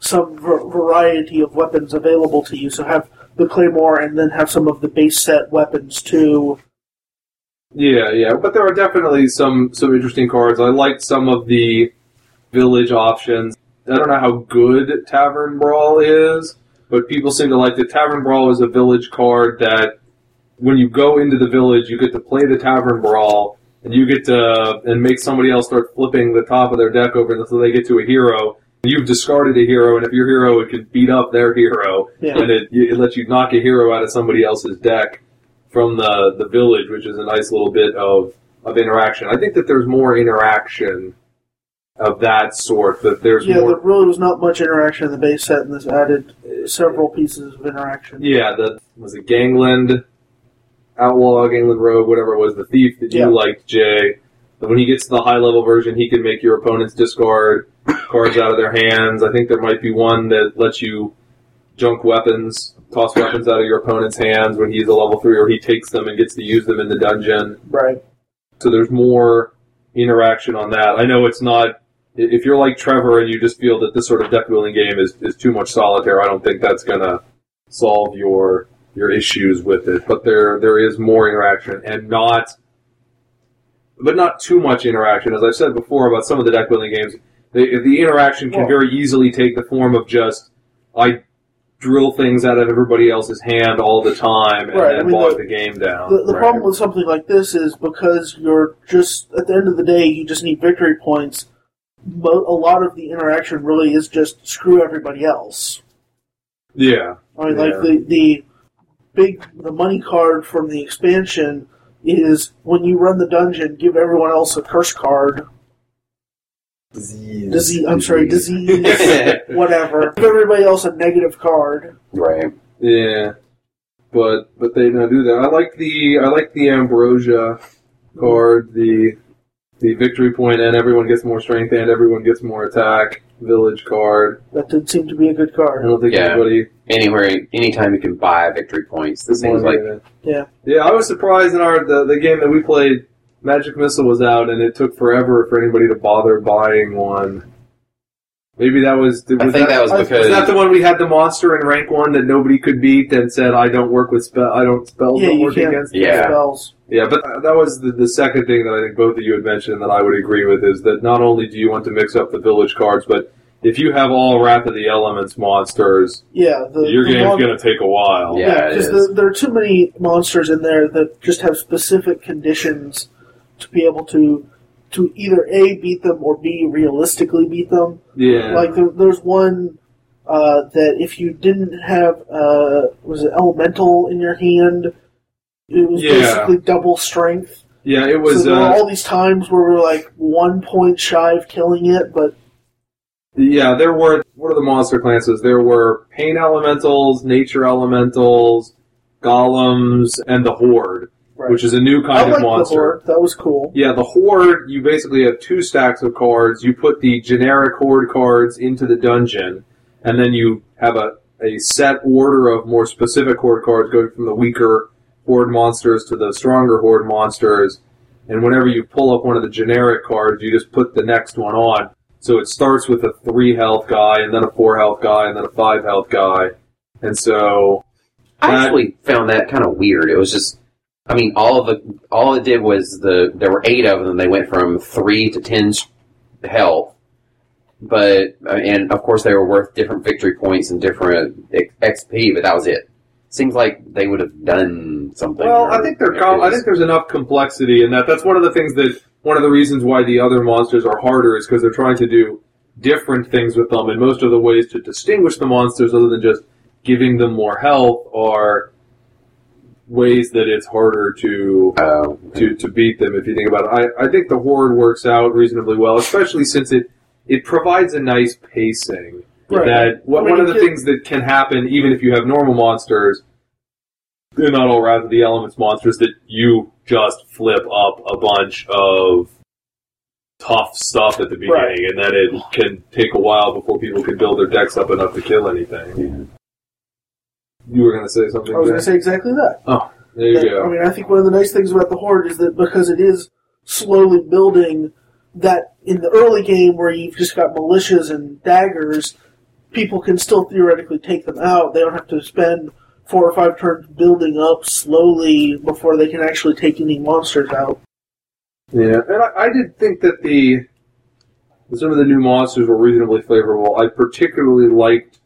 some v- variety of weapons available to you. So have the claymore, and then have some of the base set weapons too. Yeah, yeah, but there are definitely some some interesting cards. I liked some of the village options. I don't know how good Tavern Brawl is, but people seem to like the Tavern Brawl is a village card that when you go into the village, you get to play the Tavern Brawl, and you get to and make somebody else start flipping the top of their deck over until they get to a hero. You've discarded a hero, and if your hero, it can beat up their hero, Yeah. and it, it lets you knock a hero out of somebody else's deck from the the village, which is a nice little bit of of interaction. I think that there's more interaction of that sort. That there's Yeah, more. there really was not much interaction in the base set, and this added uh, several pieces of interaction. Yeah, the was it Gangland Outlaw, Gangland Rogue, whatever it was, the thief that you Yeah. liked, Jay. But when he gets to the high level version, he can make your opponents discard cards out of their hands. I think there might be one that lets you junk weapons, toss weapons out of your opponent's hands when he's a level three, or he takes them and gets to use them in the dungeon. Right. So there's more interaction on that. I know it's not. I- If you're like Trevor and you just feel that this sort of deck building game is, is too much solitaire, I don't think that's gonna solve your your issues with it. But there there is more interaction and not, but not too much interaction. As I've said before about some of the deck building games, the the interaction can very easily take the form of just I drill things out of everybody else's hand all the time and Right, I then mean, bog the- the game down. The, the Right. problem with something like this is because you're just at the end of the day, you just need victory points. Mo- a lot of the interaction really is just screw everybody else. yeah. I mean, Yeah. like the the big the money card from the expansion is when you run the dungeon, give everyone else a curse card. Disease. I'm sorry, disease. whatever. Give everybody else a negative card. right. Yeah, but but they don't do that. I like the I like the ambrosia card, the the victory point, and everyone gets more strength and everyone gets more attack. Village card. That did seem to be a good card. I don't think Yeah. anybody. Anywhere, anytime you can buy victory points, this seems like Yeah. Yeah, I was surprised in our the, the game that we played. Magic Missile was out, and it took forever for anybody to bother buying one. Maybe that was. I think that was because Was that the one we had the monster in rank one that nobody could beat and said I don't work with spell I don't spells Yeah, don't work can't against Yeah. spells. Yeah, but uh, that was the, the second thing that I think both of you had mentioned that I would agree with is that not only do you want to mix up the village cards, but if you have all Wrath of the Elements monsters, Yeah, the, your the game's mon- going to take a while. Yeah. Yeah, because is. the, there are too many monsters in there that just have specific conditions to be able to to either a beat them or b realistically beat them. Yeah. Like there, there's one uh, that if you didn't have uh, was it elemental in your hand, it was Yeah. basically double strength. yeah, it was. so there were Uh, all these times where we were like one point shy of killing it, but yeah, there were. What are the monster classes? There were Pain Elementals, Nature Elementals, Golems, and the Horde, right. which is a new I kind like of the monster. horde. That was cool. Yeah, the horde. You basically have two stacks of cards. You put the generic horde cards into the dungeon, and then you have a, a set order of more specific horde cards going from the weaker horde monsters to the stronger horde monsters. And whenever you pull up one of the generic cards, you just put the next one on. So it starts with a three health guy, and then a four health guy, and then a five health guy. And so I actually found that kind of weird. It was just, I mean, all of the all it did was the there were eight of them. They went from three to ten health, but uh, and of course they were worth different victory points and different XP. But that was it. Seems like they would have done something. Well, or I think they're. Com- I think there's enough complexity in that. That's one of the things that one of the reasons why the other monsters are harder is because they're trying to do different things with them, and most of the ways to distinguish the monsters, other than just giving them more health, are ways that it's harder to Oh, to, to beat them if you think about it. I, I think the horde works out reasonably well, especially since it it provides a nice pacing. Right. That what, I mean, one of the it- things that can happen even if you have normal monsters, they're not all Wrath of the Elements monsters, that you just flip up a bunch of tough stuff at the beginning, Right. and that it can take a while before people can build their decks up enough to kill anything. You were going to say something. I was going to say exactly that. Oh, there you that- go. I mean, I think one of the nice things about the horde is that because it is slowly building, that in the early game where you've just got militias and daggers, people can still theoretically take them out. They don't have to spend four or five turns building up slowly before they can actually take any monsters out. Yeah, and I, I did think that the some of the new monsters were reasonably flavorful. I particularly liked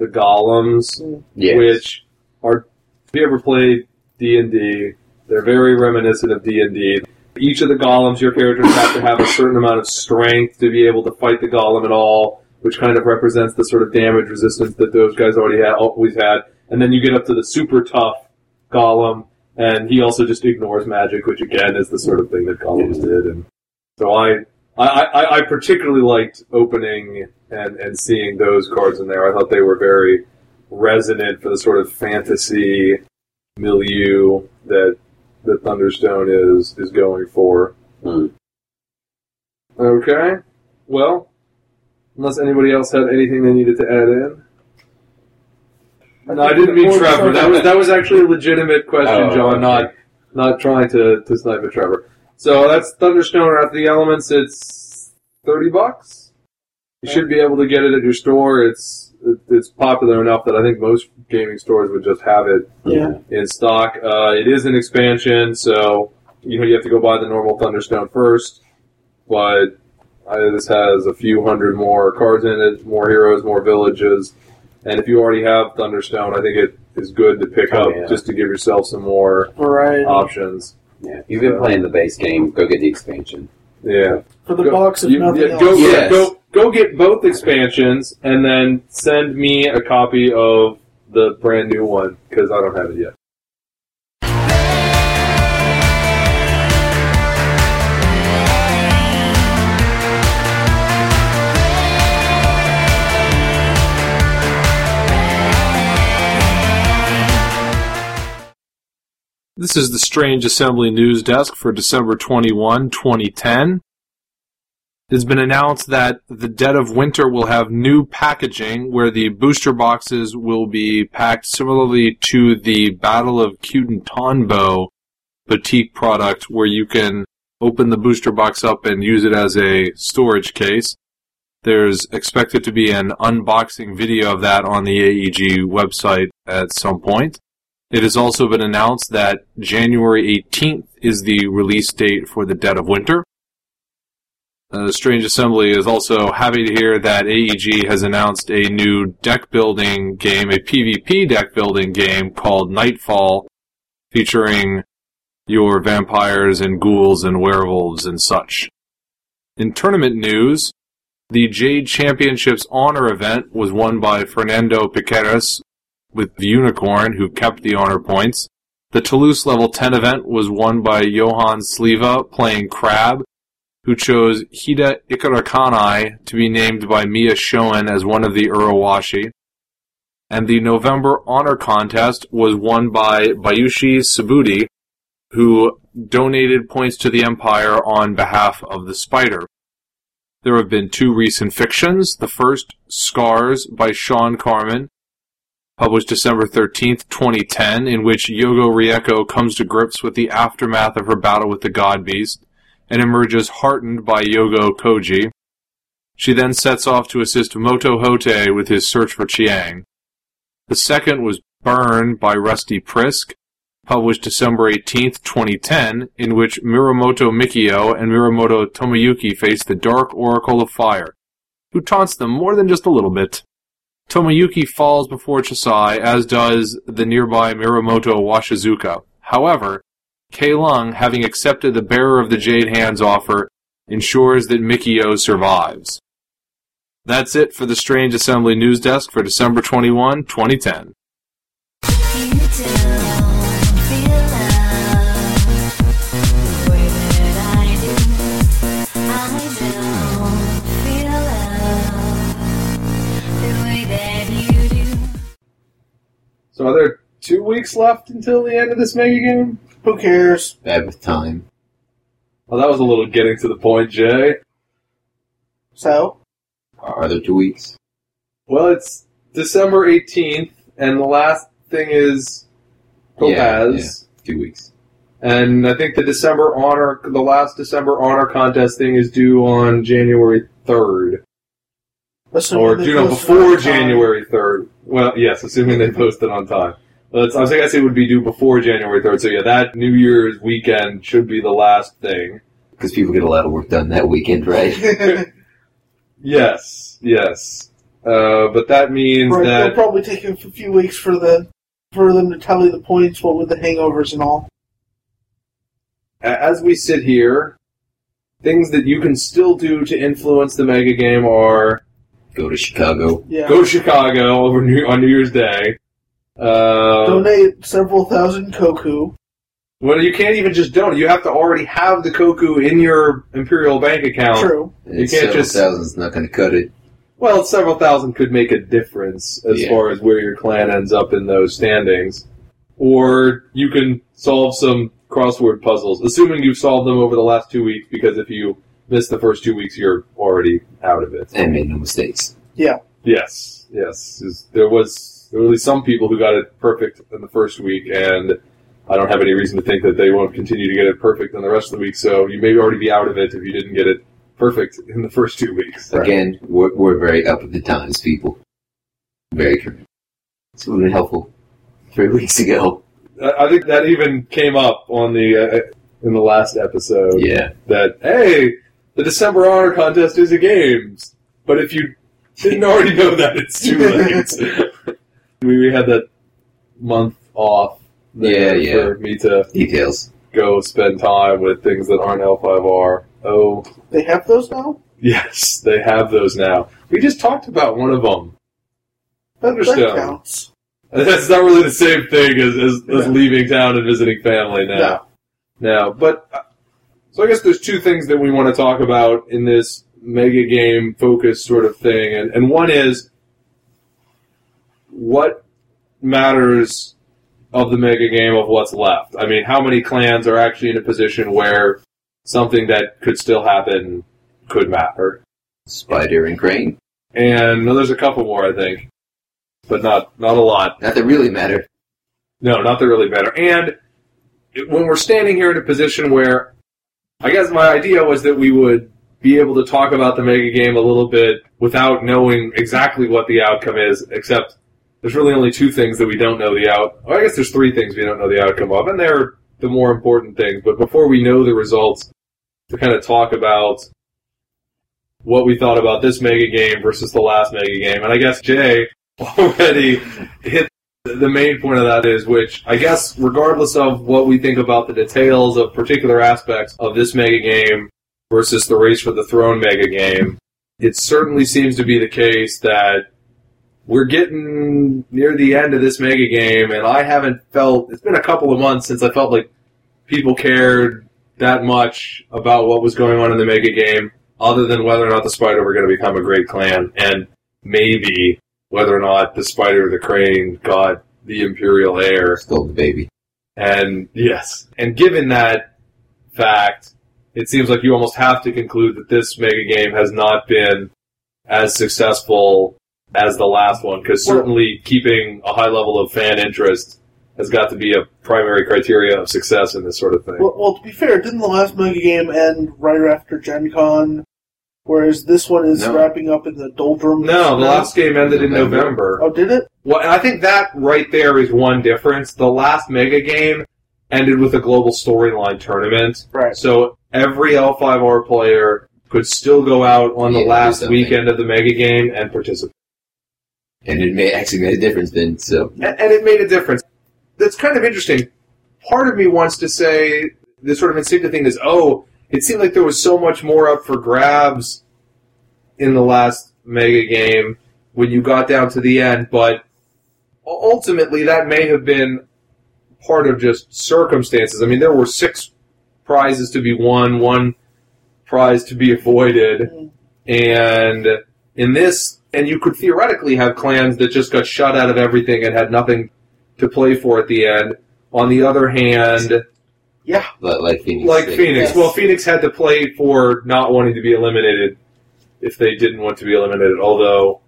the golems, yes. which are. If you ever played D and D, they're very reminiscent of D and D. Each of the golems, your characters have to have a certain amount of strength to be able to fight the golem at all, which kind of represents the sort of damage resistance that those guys already had, always had. And then you get up to the super tough golem, and he also just ignores magic, which again is the sort of thing that golems did. And so I I, I, I particularly liked opening and, and seeing those cards in there. I thought they were very resonant for the sort of fantasy milieu that that Thunderstone is is going for. Hmm. Okay. Well, unless anybody else had anything they needed to add in. No, I didn't mean Trevor. That was that was actually a legitimate question, Oh, John. okay. Not not trying to, to snipe at Trevor. So that's Thunderstone after the elements. It's thirty bucks. You should be able to get it at your store. It's it's popular enough that I think most gaming stores would just have it Yeah. in stock. Uh, it is an expansion, so you know you have to go buy the normal Thunderstone first. But uh, this has a few hundred more cards in it, more heroes, more villages, and if you already have Thunderstone, I think it is good to pick Oh, up yeah. just to give yourself some more Variety. options. Yeah, if you've been playing the base game, go get the expansion. Yeah, For the Go- box, if You- nothing yeah, else. Yes. go go get both expansions, and then send me a copy of the brand new one because I don't have it yet. This is the Strange Assembly News Desk for December 21, 2010. It's been announced that the Dead of Winter will have new packaging where the booster boxes will be packed similarly to the Battle of Kyuden Tonbo boutique product where you can open the booster box up and use it as a storage case. There's expected to be an unboxing video of that on the AEG website at some point. It has also been announced that January 18th is the release date for the Dead of Winter. Uh, Strange Assembly is also happy to hear that AEG has announced a new deck building game, a PvP deck building game called Nightfall, featuring your vampires and ghouls and werewolves and such. In tournament news, the Jade Championships Honor event was won by Fernando Piqueras with the Unicorn, who kept the honor points. The Toulouse level 10 event was won by Johan Sliva playing Crab, who chose Hida Ikarakanai to be named by Miya Shoin as one of the Urawashi. And the November honor contest was won by Bayushi Subudi, who donated points to the Empire on behalf of the Spider. There have been two recent fictions. The first, Scars by Shawn Carman, published December 13th, 2010, in which Yogo Rieko comes to grips with the aftermath of her battle with the God Beast and emerges heartened by Yogo Koji. She then sets off to assist Moto Hote with his search for Chiang. The second was Burn by Rusty Priske, published December 18th, 2010, in which Mirumoto Mikio and Mirumoto Tomoyuki face the Dark Oracle of Fire, who taunts them more than just a little bit. Tomoyuki falls before Chisai, as does the nearby Mirumoto Washizuka. However, Kei Lung, having accepted the bearer of the Jade Hand's offer, ensures that Mikio survives. That's it for the Strange Assembly News Desk for December 21, 2010. So are there two weeks left until the end of this mega game? Who cares? Bad with time. Well, that was a little getting to the point, Jay. So? Are there two weeks? Well, it's December 18th, and the last thing is Topaz. Two weeks. And I think the December honor, the last December honor contest thing is due on January 3rd. Assuming Or, you know, before. January 3rd. Well, yes, assuming they post it on time. Let's, I was going to say it would be due before January 3rd. So yeah, that New Year's weekend should be the last thing. Because people get a lot of work done that weekend, right? Yes, yes. Uh, but that means Right, that it'll probably take a few weeks for the for them to tally the points, what with the hangovers and all. as we sit here, things that you can still do to influence the mega game are Go to Chicago. Yeah. go to Chicago over New, on New Year's Day. Uh, Donate several thousand koku. Well, you can't even just donate. You have to already have the Koku in your Imperial bank account. True. And You can't several just- thousands not going to cut it. Well, several thousand could make a difference as Yeah. far as where your clan ends up in those standings. Or you can solve some crossword puzzles, assuming you've solved them over the last two weeks, because if you miss the first two weeks, you're already out of it. And made no mistakes. Yeah. Yes, yes. There was there were at least some people who got it perfect in the first week, and I don't have any reason to think that they won't continue to get it perfect in the rest of the week. So you may already be out of it if you didn't get it perfect in the first two weeks. Again, we're, we're very up with the times, people. Very true. This would have been helpful three weeks ago. I I think that even came up on the uh, in the last episode. Yeah. That hey, the December Honor Contest is a games, but if you didn't already know that, it's too late. we, we had that month off. there Yeah, yeah. For me to Details. go spend time with things that aren't L5R. Oh, They have those now? yes, they have those now. We just talked about one of them. That, that counts. That's not really the same thing as, as, as leaving town and visiting family now. No, but uh, so I guess there's two things that we want to talk about in this mega game focus sort of thing, and and one is what matters of the mega game of what's left. I mean, how many clans are actually in a position where something that could still happen could matter? Spider and Crane. And no, there's a couple more, I think, but not not a lot. Not that really matter. No, not that really matter. And when we're standing here in a position where, I guess my idea was that we would be able to talk about the mega game a little bit without knowing exactly what the outcome is, except there's really only two things that we don't know the out. I guess there's three things we don't know the outcome of, and they're the more important things. But before we know the results, to kind of talk about what we thought about this mega game versus the last mega game, and I guess Jay already hit the main point of that is, which I guess, regardless of what we think about the details of particular aspects of this mega game versus the Race for the Throne mega game, it certainly seems to be the case that we're getting near the end of this mega game, and I haven't felt. It's been a couple of months since I felt like people cared that much about what was going on in the mega game, other than whether or not the Spider were going to become a great clan, and maybe whether or not the spider or the crane got the imperial heir. Stole the baby. And yes, and given that fact, it seems like you almost have to conclude that this mega game has not been as successful as the last one, because certainly keeping a high level of fan interest has got to be a primary criteria of success in this sort of thing. Well, well, to be fair, didn't the last mega game end right after Gen Con? Whereas this one is No. wrapping up in the doldrums. no, the now? last game ended in November. November. Oh, did it? Well, and I think that right there is one difference. The last mega game ended with a global storyline tournament. Right. So every L5R player could still go out on the Yeah, do last something. weekend of the mega game and participate. And it may actually made a difference then, so. And, and it made a difference. That's kind of interesting. Part of me wants to say this sort of instinctive thing is, oh, it seemed like there was so much more up for grabs in the last mega game when you got down to the end, but ultimately that may have been part of just circumstances. I mean, there were six prizes to be won, one prize to be avoided, and in this, and you could theoretically have clans that just got shut out of everything and had nothing to play for at the end. On the other hand, Like, like Phoenix. like They- Phoenix, Yes. well, Phoenix had to play for not wanting to be eliminated if they didn't want to be eliminated. Although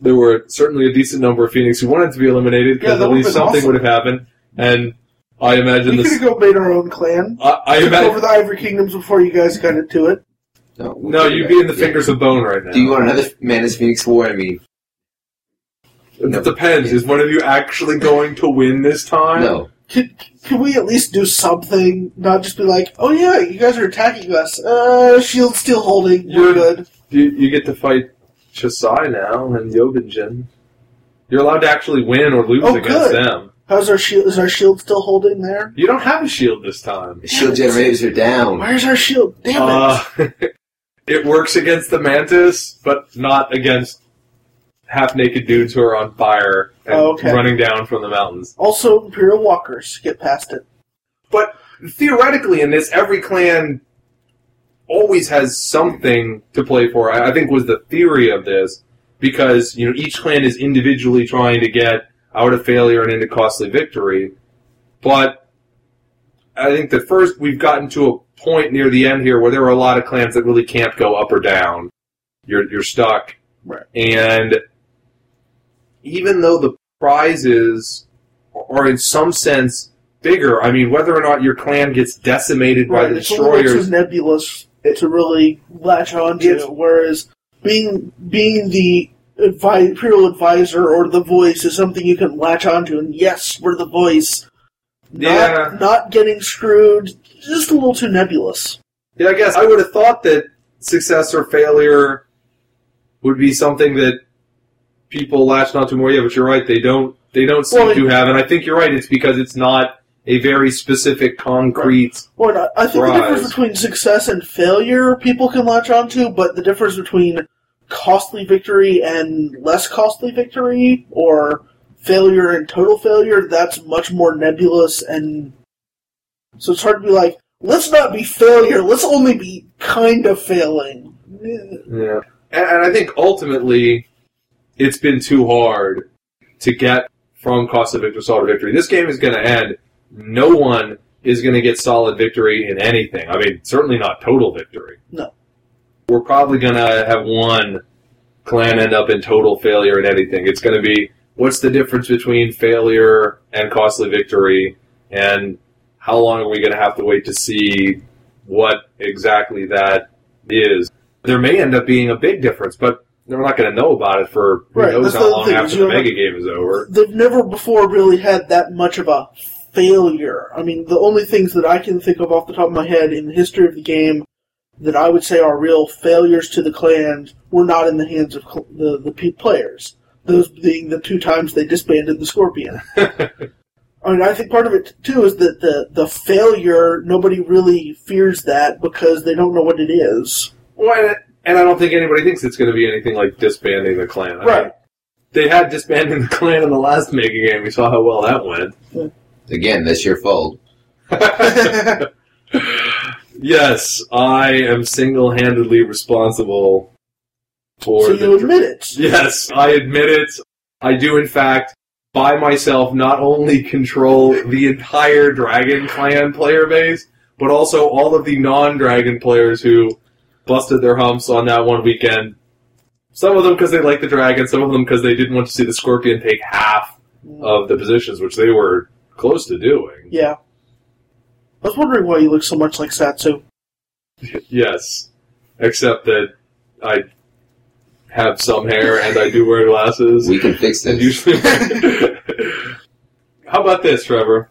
there were certainly a decent number of Phoenix who wanted to be eliminated because that at least something awesome. would have happened. And I imagine We could have go made our own clan. I, I imagine. over the Ivory Kingdoms before you guys got into it. No, we'll No, you'd be in the Yeah. fingers of bone right now. Do you want another Man Manus Phoenix War? I mean, It depends. Is one of you actually going to win this time? no. Can, can we at least do something? Not just be like, oh yeah, you guys are attacking us. Uh, shield still holding. We're You're- good. You, you get to fight Chisai now and Yobanjin. You're allowed to actually win or lose Oh, against good. them. How's our shield? Is our shield still holding there? You don't have a shield this time. The shield generators are down. Where's our shield? Damn it! Uh, it works against the Mantis, but not against half naked dudes who are on fire and Oh, okay. running down from the mountains. also, Imperial Walkers. Get past it. But theoretically, in this, every clan always has something to play for. I I think was the theory of this because you know each clan is individually trying to get out of failure and into costly victory. But I think that first we've gotten to a point near the end here where there are a lot of clans that really can't go up or down. You're you're stuck, Right. and even though the prizes are in some sense bigger, I mean whether or not your clan gets decimated by the it's destroyers too nebulous to really latch onto. It's- whereas being being the advi- imperial advisor or the voice is something you can latch onto. And yes, we're the voice. Not, Yeah. not getting screwed. Just a little too nebulous. Yeah, I guess I would have thought that success or failure would be something that people latched onto more. Yeah, but you're right; they don't. They don't seem Well, to have, and I think you're right. It's because it's not a very specific, concrete. Well, I- I think the difference between success and failure people can latch onto, but the difference between costly victory and less costly victory, or failure and total failure, that's much more nebulous, and so it's hard to be like, let's not be failure, let's only be kind of failing. Yeah, and, and I think ultimately, it's been too hard to get from cost of victory to solid victory. This game is going to end. No one is going to get solid victory in anything. I mean, certainly not total victory. No. We're probably going to have one clan end up in total failure in anything. It's going to be what's the difference between failure and costly victory, and how long are we going to have to wait to see what exactly that is? There may end up being a big difference, but we're not going to know about it for who Right, knows that's how long thing, after the don't mega game is over. They've never before really had that much of a failure. I mean, the only things that I can think of off the top of my head in the history of the game that I would say are real failures to the clan were not in the hands of cl- the the pe- players. Those being the two times they disbanded the Scorpion. I mean, I think part of it too is that the the failure nobody really fears that because they don't know what it is. Well, and, and I don't think anybody thinks it's going to be anything like disbanding the clan. I Right. mean, they had disbanding the clan in the last mega game. We saw how well that went. Again, that's your fault. yes, I am single-handedly responsible for So the you admit it. Yes, I admit it. I do, in fact, by myself, not only control the entire Dragon Clan player base, but also all of the non-Dragon players who busted their humps on that one weekend. Some of them because they liked the Dragon, some of them because they didn't want to see the Scorpion take half mm. of the positions, which they were close to doing. Yeah. I was wondering why you look so much like Satsu. Yes, except that I have some hair and I do wear glasses. We can fix And this. usually, how about this, Trevor?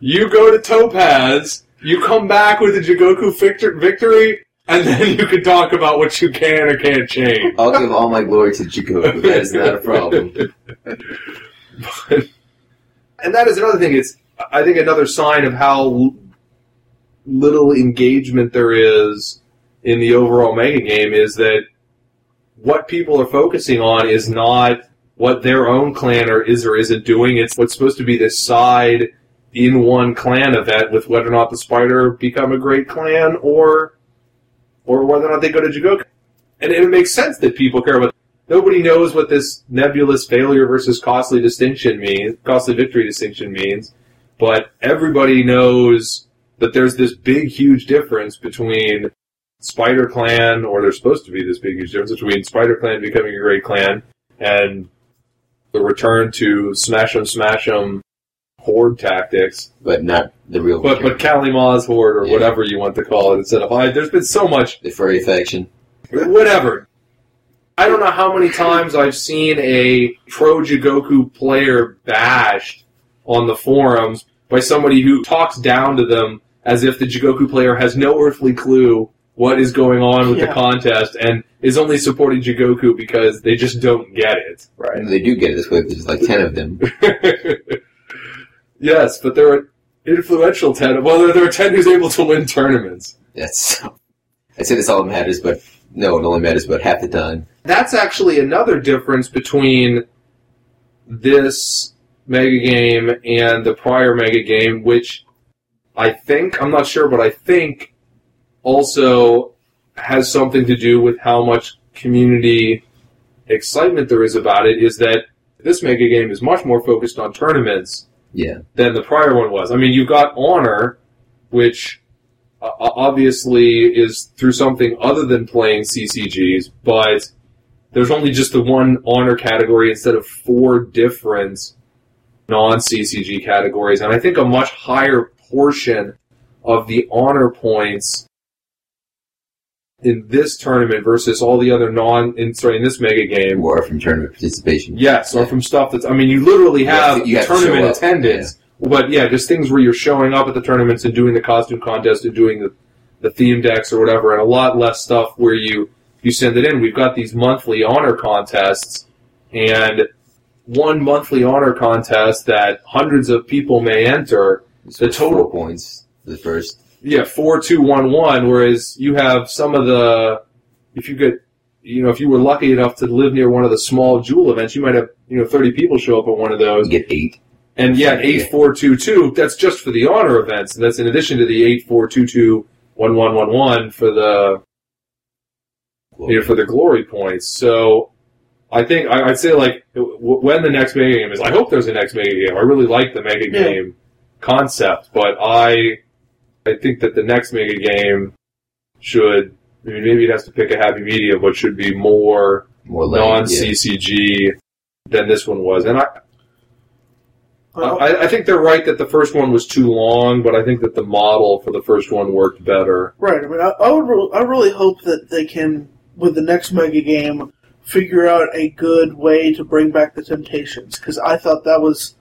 You go to Topaz, you come back with a Jigoku victor- victory, and then you can talk about what you can or can't change. I'll give all my glory to Jacob. That is not a problem. and that is another thing. It's I think another sign of how little engagement there is in the overall mega game is that what people are focusing on is not what their own clan or is or isn't doing. It's what's supposed to be this side in one clan event with whether or not the spider become a great clan or or whether or not they go to Jigoku. And it makes sense that people care about nobody knows what this nebulous failure versus costly distinction means, costly victory distinction means, but everybody knows that there's this big, huge difference between Spider Clan, or there's supposed to be this big, huge difference between Spider Clan becoming a great clan and the return to smash 'em, smash 'em horde tactics. But not the real But but Kali-Ma's horde or Yeah. whatever you want to call it instead of I. There's been so much the furry faction. whatever. I don't know how many times I've seen a pro Jigoku player bashed on the forums by somebody who talks down to them as if the Jigoku player has no earthly clue what is going on with the contest and is only supporting Jigoku because they just don't get it. And they do get it this way. There's like ten of them. yes, but there are influential ten. Well, there, there are ten who's able to win tournaments. That's. I say this all matters, but no, it only matters about half the time. that's actually another difference between this mega game and the prior mega game, which I think I'm not sure, but I think also has something to do with how much community excitement there is about it. Is that this mega game is much more focused on tournaments Yeah. than the prior one was. I mean, you've got Honor, which uh, obviously is through something other than playing CCGs, but there's only just the one Honor category instead of four different non CCG categories, and I think a much higher portion of the Honor points in this tournament versus all the other non, in, sorry, in this mega game. Or from tournament participation. Yes, or from stuff that's. I mean, you literally You have to- you have tournament show up, attendance. But yeah, just things where you're showing up at the tournaments and doing the costume contest and doing the, the theme decks or whatever, and a lot less stuff where you you send it in. We've got these monthly honor contests, and one monthly honor contest that hundreds of people may enter. So The total- points. The first. Yeah, four two one one. Whereas you have some of the, if you get, you know, if you were lucky enough to live near one of the small jewel events, you might have you know thirty people show up at one of those. Get eight. And yeah, eight four two two. That's just for the honor events, and that's in addition to the eight four two two one one one one for the you know, for the glory points. So I think I, I'd say like when the next mega game is. I hope there's a next mega game. I really like the mega Yeah. game concept, but I I think that the next mega game should. I mean, maybe it has to pick a happy medium, but should be more More lane, non yeah. CCG than this one was. And I, Well, I, I think they're right that the first one was too long, but I think that the model for the first one worked better. Right. I mean, I, I would. re- I really hope that they can, with the next mega game, figure out a good way to bring back the Temptations. Because I thought that was,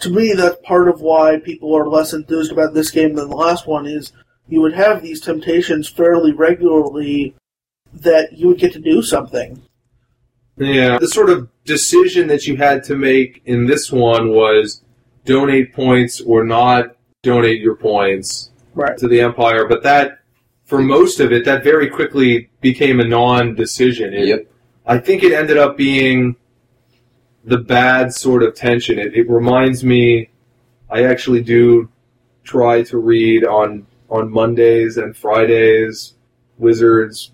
to me, that's part of why people are less enthused about this game than the last one. Is you would have these Temptations fairly regularly, that you would get to do something. Yeah. The sort of decision that you had to make in this one was donate points or not donate your points Right. to the Empire, but that, for most of it, that very quickly became a non-decision. Yep. I think it ended up being the bad sort of tension. It, it reminds me, I actually do try to read on on Mondays and Fridays. Wizards,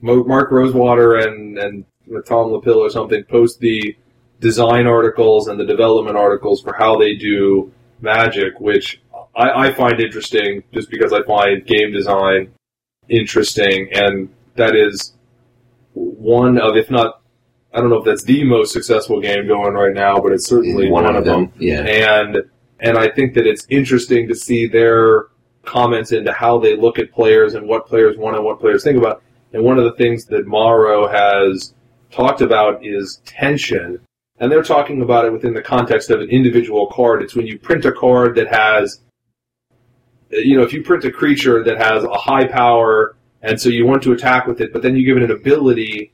Mark Rosewater and and Tom LaPille or something post the design articles and the development articles for how they do Magic, which I, I find interesting just because I find game design interesting, and that is one of, if not, I don't know if that's the most successful game going right now, but it's certainly one, one, of them. Yeah. and and I think that it's interesting to see their comments into how they look at players and what players want and what players think about. And one of the things that Maro has talked about is tension. And they're talking about it within the context of an individual card. It's when you print a card that has, you know, if you print a creature that has a high power, and so you want to attack with it, but then you give it an ability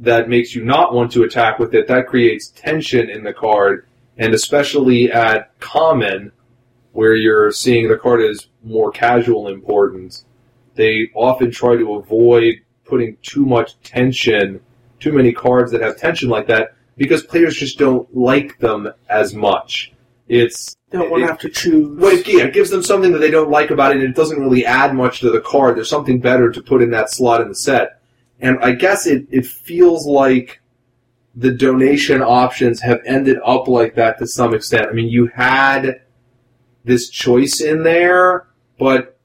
that makes you not want to attack with it, that creates tension in the card. And especially at common, where you're seeing the card as more casual importance, they often try to avoid putting too much tension, too many cards that have tension like that, because players just don't like them as much. It's They don't want to have to choose. well, it, yeah, it gives them something that they don't like about it, and it doesn't really add much to the card. There's something better to put in that slot in the set. And I guess it, it feels like the donation options have ended up like that to some extent. I mean, you had this choice in there, but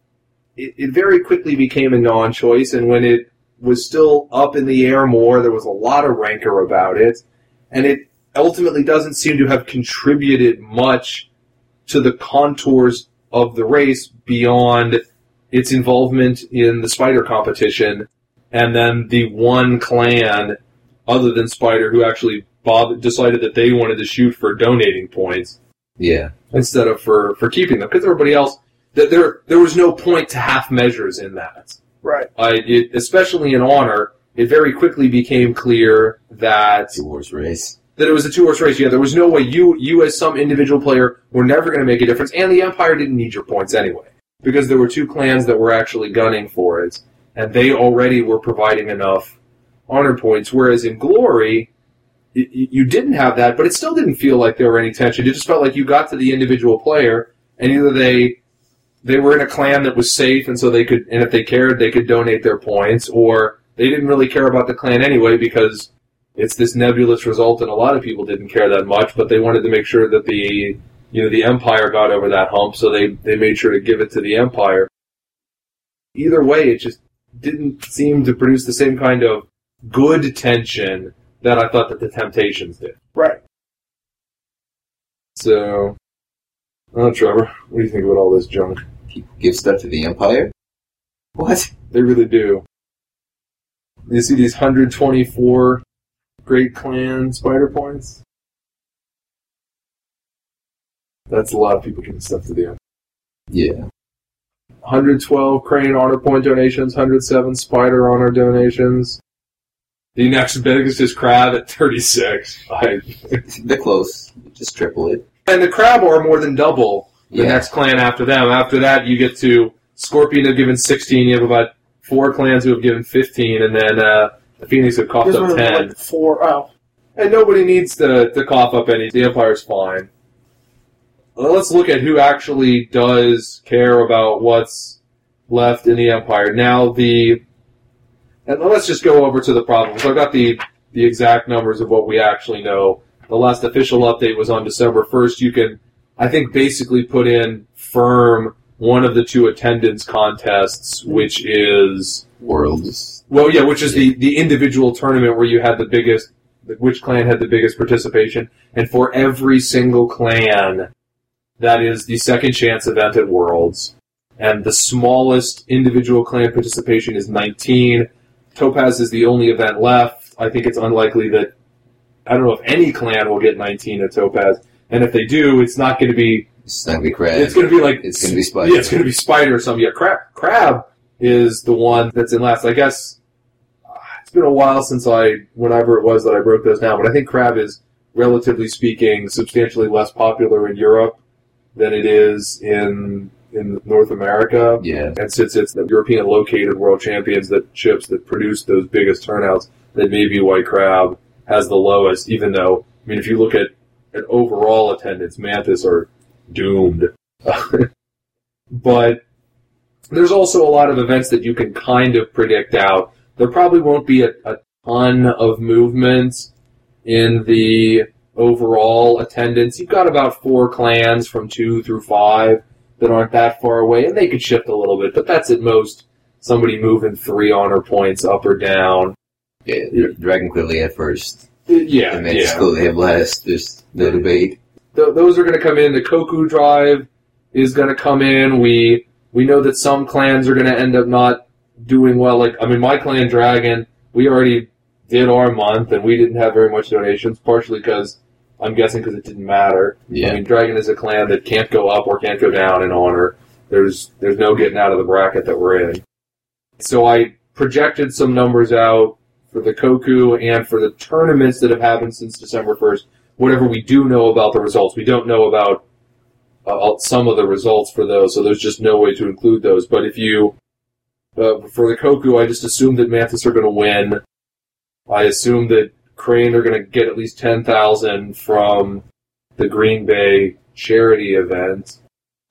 it, it very quickly became a non choice, and when it was still up in the air more, there was a lot of rancor about it, and it ultimately doesn't seem to have contributed much to the contours of the race beyond its involvement in the spider competition and then the one clan other than spider who actually bothered, decided that they wanted to shoot for donating points Yeah. instead of for, for keeping them because everybody else that there there was no point to half measures in that Right. I, it, especially in honor it very quickly became clear that Two horse race. that it was a two horse race. Yeah, there was no way you you as some individual player were never going to make a difference, and the Empire didn't need your points anyway because there were two clans that were actually gunning for it, and they already were providing enough honor points. Whereas in Glory, you didn't have that, but it still didn't feel like there were any tension. It just felt like you got to the individual player, and either they they were in a clan that was safe, and so they could, and if they cared, they could donate their points, or they didn't really care about the clan anyway because it's this nebulous result, and a lot of people didn't care that much, but they wanted to make sure that the you know the empire got over that hump, so they they made sure to give it to the empire. Either way, it just didn't seem to produce the same kind of good tension that I thought that the Temptations did. Right. So, oh, Trevor, what do you think about all this junk? People give stuff to the Empire? What? They really do. You see these 124 Great Clan spider points? That's a lot of people giving stuff to the Empire. Yeah. 112 Crane honor point donations, 107 Spider honor donations. The next biggest is Crab at 36. I, They're close. Just triple it. and the Crab are more than double the Yeah. next clan after them. After that, you get to Scorpion have given 16. You have about four clans who have given 15, and then uh, the Phoenix have coughed These up 10. like four. Oh, And nobody needs to, to cough up any. The Empire's fine. Let's look at who actually does care about what's left in the Empire. Now, the. And let's just go over to the problems. I've got the, the exact numbers of what we actually know. The last official update was on December 1st. You can, I think, basically put in firm one of the two attendance contests, which is. Worlds. Well, yeah, which is the, the individual tournament where you had the biggest, which clan had the biggest participation, and for every single clan, that is the second chance event at Worlds, and the smallest individual clan participation is 19. Topaz is the only event left. I think it's unlikely that, I don't know if any clan will get 19 at Topaz, and if they do, it's not going to be It's not gonna be crab. it's going to be like It's gonna be spider. Yeah, it's going to be spider or something. Yeah, crab. Crab is the one that's in last. I guess uh, it's been a while since I, whenever it was that I broke those down, but I think crab is relatively speaking substantially less popular in Europe than it is in in North America. Yeah. And since it's the European located world champions that ships that produce those biggest turnouts, that maybe White Crab has the lowest, even though, I mean, if you look at, at overall attendance, Mantis are doomed. but there's also a lot of events that you can kind of predict out. There probably won't be a, a ton of movements in the overall attendance. You've got about four clans from two through five that aren't that far away, and they could shift a little bit, but that's at most somebody moving three honor points up or down. Yeah. Dragon clearly at first. Yeah, and then yeah. clearly have last. There's no debate. Th- those are going to come in. The Koku drive is going to come in. We we know that some clans are going to end up not doing well. Like I mean, my clan Dragon, we already did our month, and we didn't have very much donations. Partially because I'm guessing because it didn't matter. I mean, Dragon is a clan that can't go up or can't go down in honor. There's there's no getting out of the bracket that we're in. So I projected some numbers out for the Koku and for the tournaments that have happened since December 1st. Whatever we do know about the results, we don't know about uh, some of the results for those, so there's just no way to include those. But if you, uh, for the Koku, I just assume that Mantis are going to win. I assume that Crane are going to get at least 10,000 from the Green Bay charity event.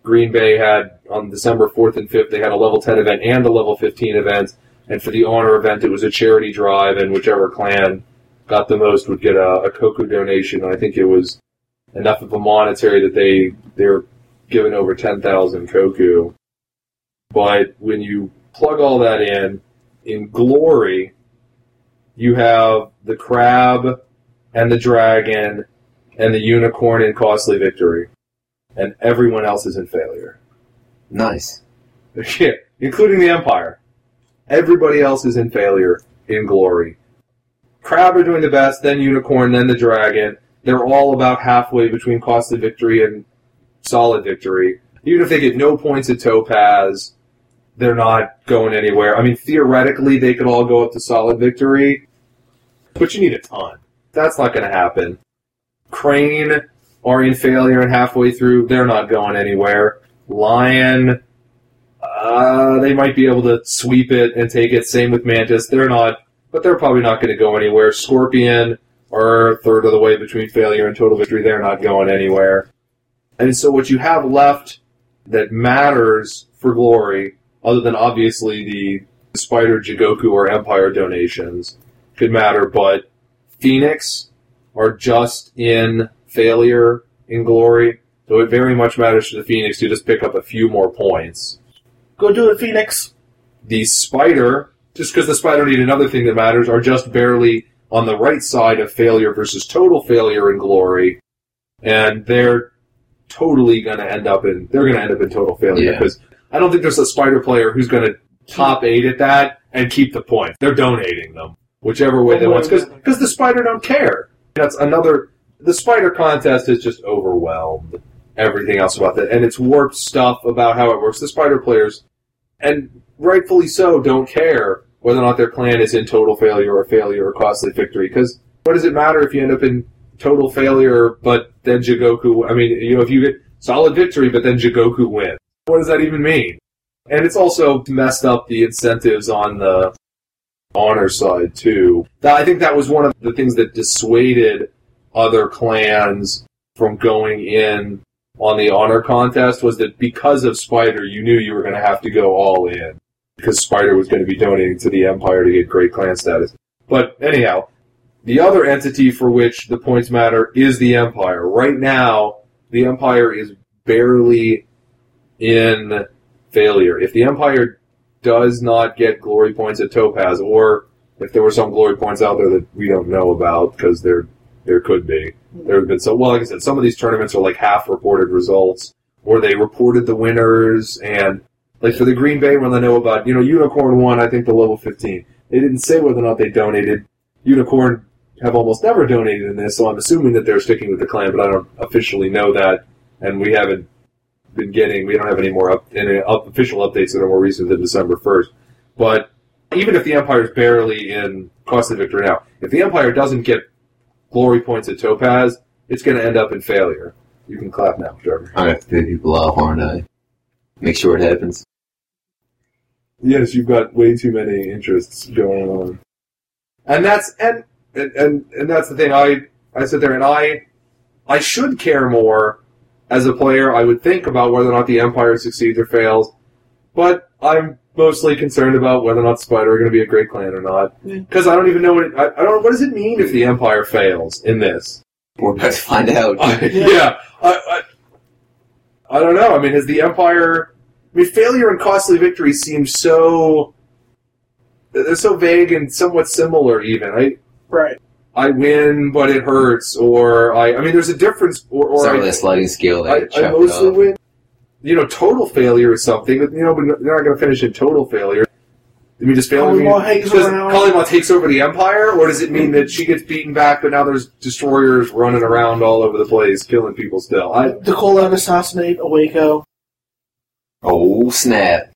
Green Bay had on December 4th and 5th, they had a level 10 event and a level 15 event. And for the honor event, it was a charity drive, and whichever clan got the most would get a, a Koku donation. I think it was enough of a monetary that they they're given over 10,000 Koku. But when you plug all that in, in Glory, you have the crab and the dragon and the unicorn in costly victory, and everyone else is in failure. Nice. Yeah, including the Empire. Everybody else is in failure in glory. Crab are doing the best, then Unicorn, then the Dragon. They're all about halfway between costly victory and solid victory. Even if they get no points at Topaz, they're not going anywhere. I mean, theoretically, they could all go up to solid victory, but you need a ton. That's not going to happen. Crane are in failure and halfway through, they're not going anywhere. Lion, uh, they might be able to sweep it and take it. Same with Mantis. They're not, but they're probably not going to go anywhere. Scorpion are a third of the way between failure and total victory. They're not going anywhere. And so what you have left that matters for glory, other than obviously the Spider, Jigoku, or Empire donations, could matter, but Phoenix are just in failure in glory, so it very much matters to the Phoenix to just pick up a few more points. Go do it, Phoenix. The Spider, just because the Spider need another thing that matters, are just barely on the right side of failure versus total failure in glory, and they're totally going to end up in they're going to end up in total failure Yeah. because I don't think there's a Spider player who's going to top eight at that and keep the points. They're donating them whichever way they want because the Spider don't care. That's another. The Spider contest has just overwhelmed everything else about that, and it's warped stuff about how it works. The Spider players, and rightfully so, don't care whether or not their clan is in total failure or failure or costly victory. Because what does it matter if you end up in total failure, but then Jigoku? I mean, you know, if you get solid victory, but then Jigoku wins, what does that even mean? And it's also messed up the incentives on the honor side too. I think that was one of the things that dissuaded other clans from going in on the honor contest was that because of Spider, you knew you were going to have to go all in because Spider was going to be donating to the Empire to get great clan status. But anyhow, the other entity for which the points matter is the Empire. Right now, the Empire is barely in failure. If the Empire does not get glory points at Topaz, or if there were some glory points out there that we don't know about, because there there could be. There have been so well, like I said, some of these tournaments are like half reported results, or they reported the winners, and like for the Green Bay one, I know about. You know, Unicorn won, I think the level fifteen. They didn't say whether or not they donated. Unicorn have almost never donated in this, so I'm assuming that they're sticking with the clan, but I don't officially know that, and we haven't been getting. We don't have any more up, any up, official updates that are more recent than December first. But even if the Empire is barely in costly victory now, if the Empire doesn't get glory points at Topaz, it's going to end up in failure. You can clap now, Trevor. I have to pay people off, aren't I? Make sure it happens. Yes, you've got way too many interests going on, and that's and and and, and that's the thing. I I sit there and I I should care more as a player. I would think about whether or not the Empire succeeds or fails, but I'm mostly concerned about whether or not Spider are going to be a great clan or not. Yeah. Because I don't even know what it, I, I don't. What does it mean if the Empire fails in this? We're about to find out. I, yeah, I, I, I don't know. I mean, has the Empire? I mean, failure and costly victory seem so. They're so vague and somewhat similar. Even I, Right. I win, but it hurts, or I. I mean, there's a difference. Or, or Some I, of that sliding scale I, that I chopped mostly off. win. You know, total failure is something, but you know, but they're not going to finish in total failure. I mean, just failure. Kali-Ma hangs Does. Kali-Ma takes over the empire, or does it mean that she gets beaten back, but now there's destroyers running around all over the place, killing people still? I, The Kolat assassinate Iweko. Oh snap!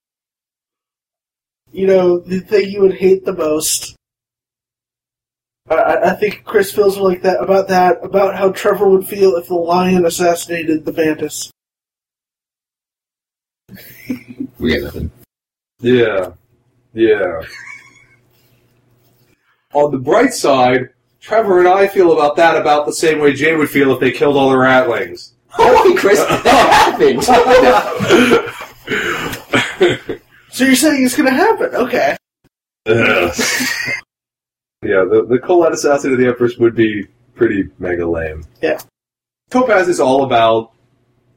You know, the thing you would hate the most. I- I, I think Chris feels like that about that, about how Trevor would feel if the lion assassinated the Mantis. We got nothing. Yeah. Yeah. On the bright side, Trevor and I feel about that about the same way Jay would feel if they killed all the ratlings. Oh, Holy Chris, that happened. So you're saying it's gonna happen? Okay. Yeah, the, the Kolat assassin of the Empress would be pretty mega lame. Yeah. Topaz is all about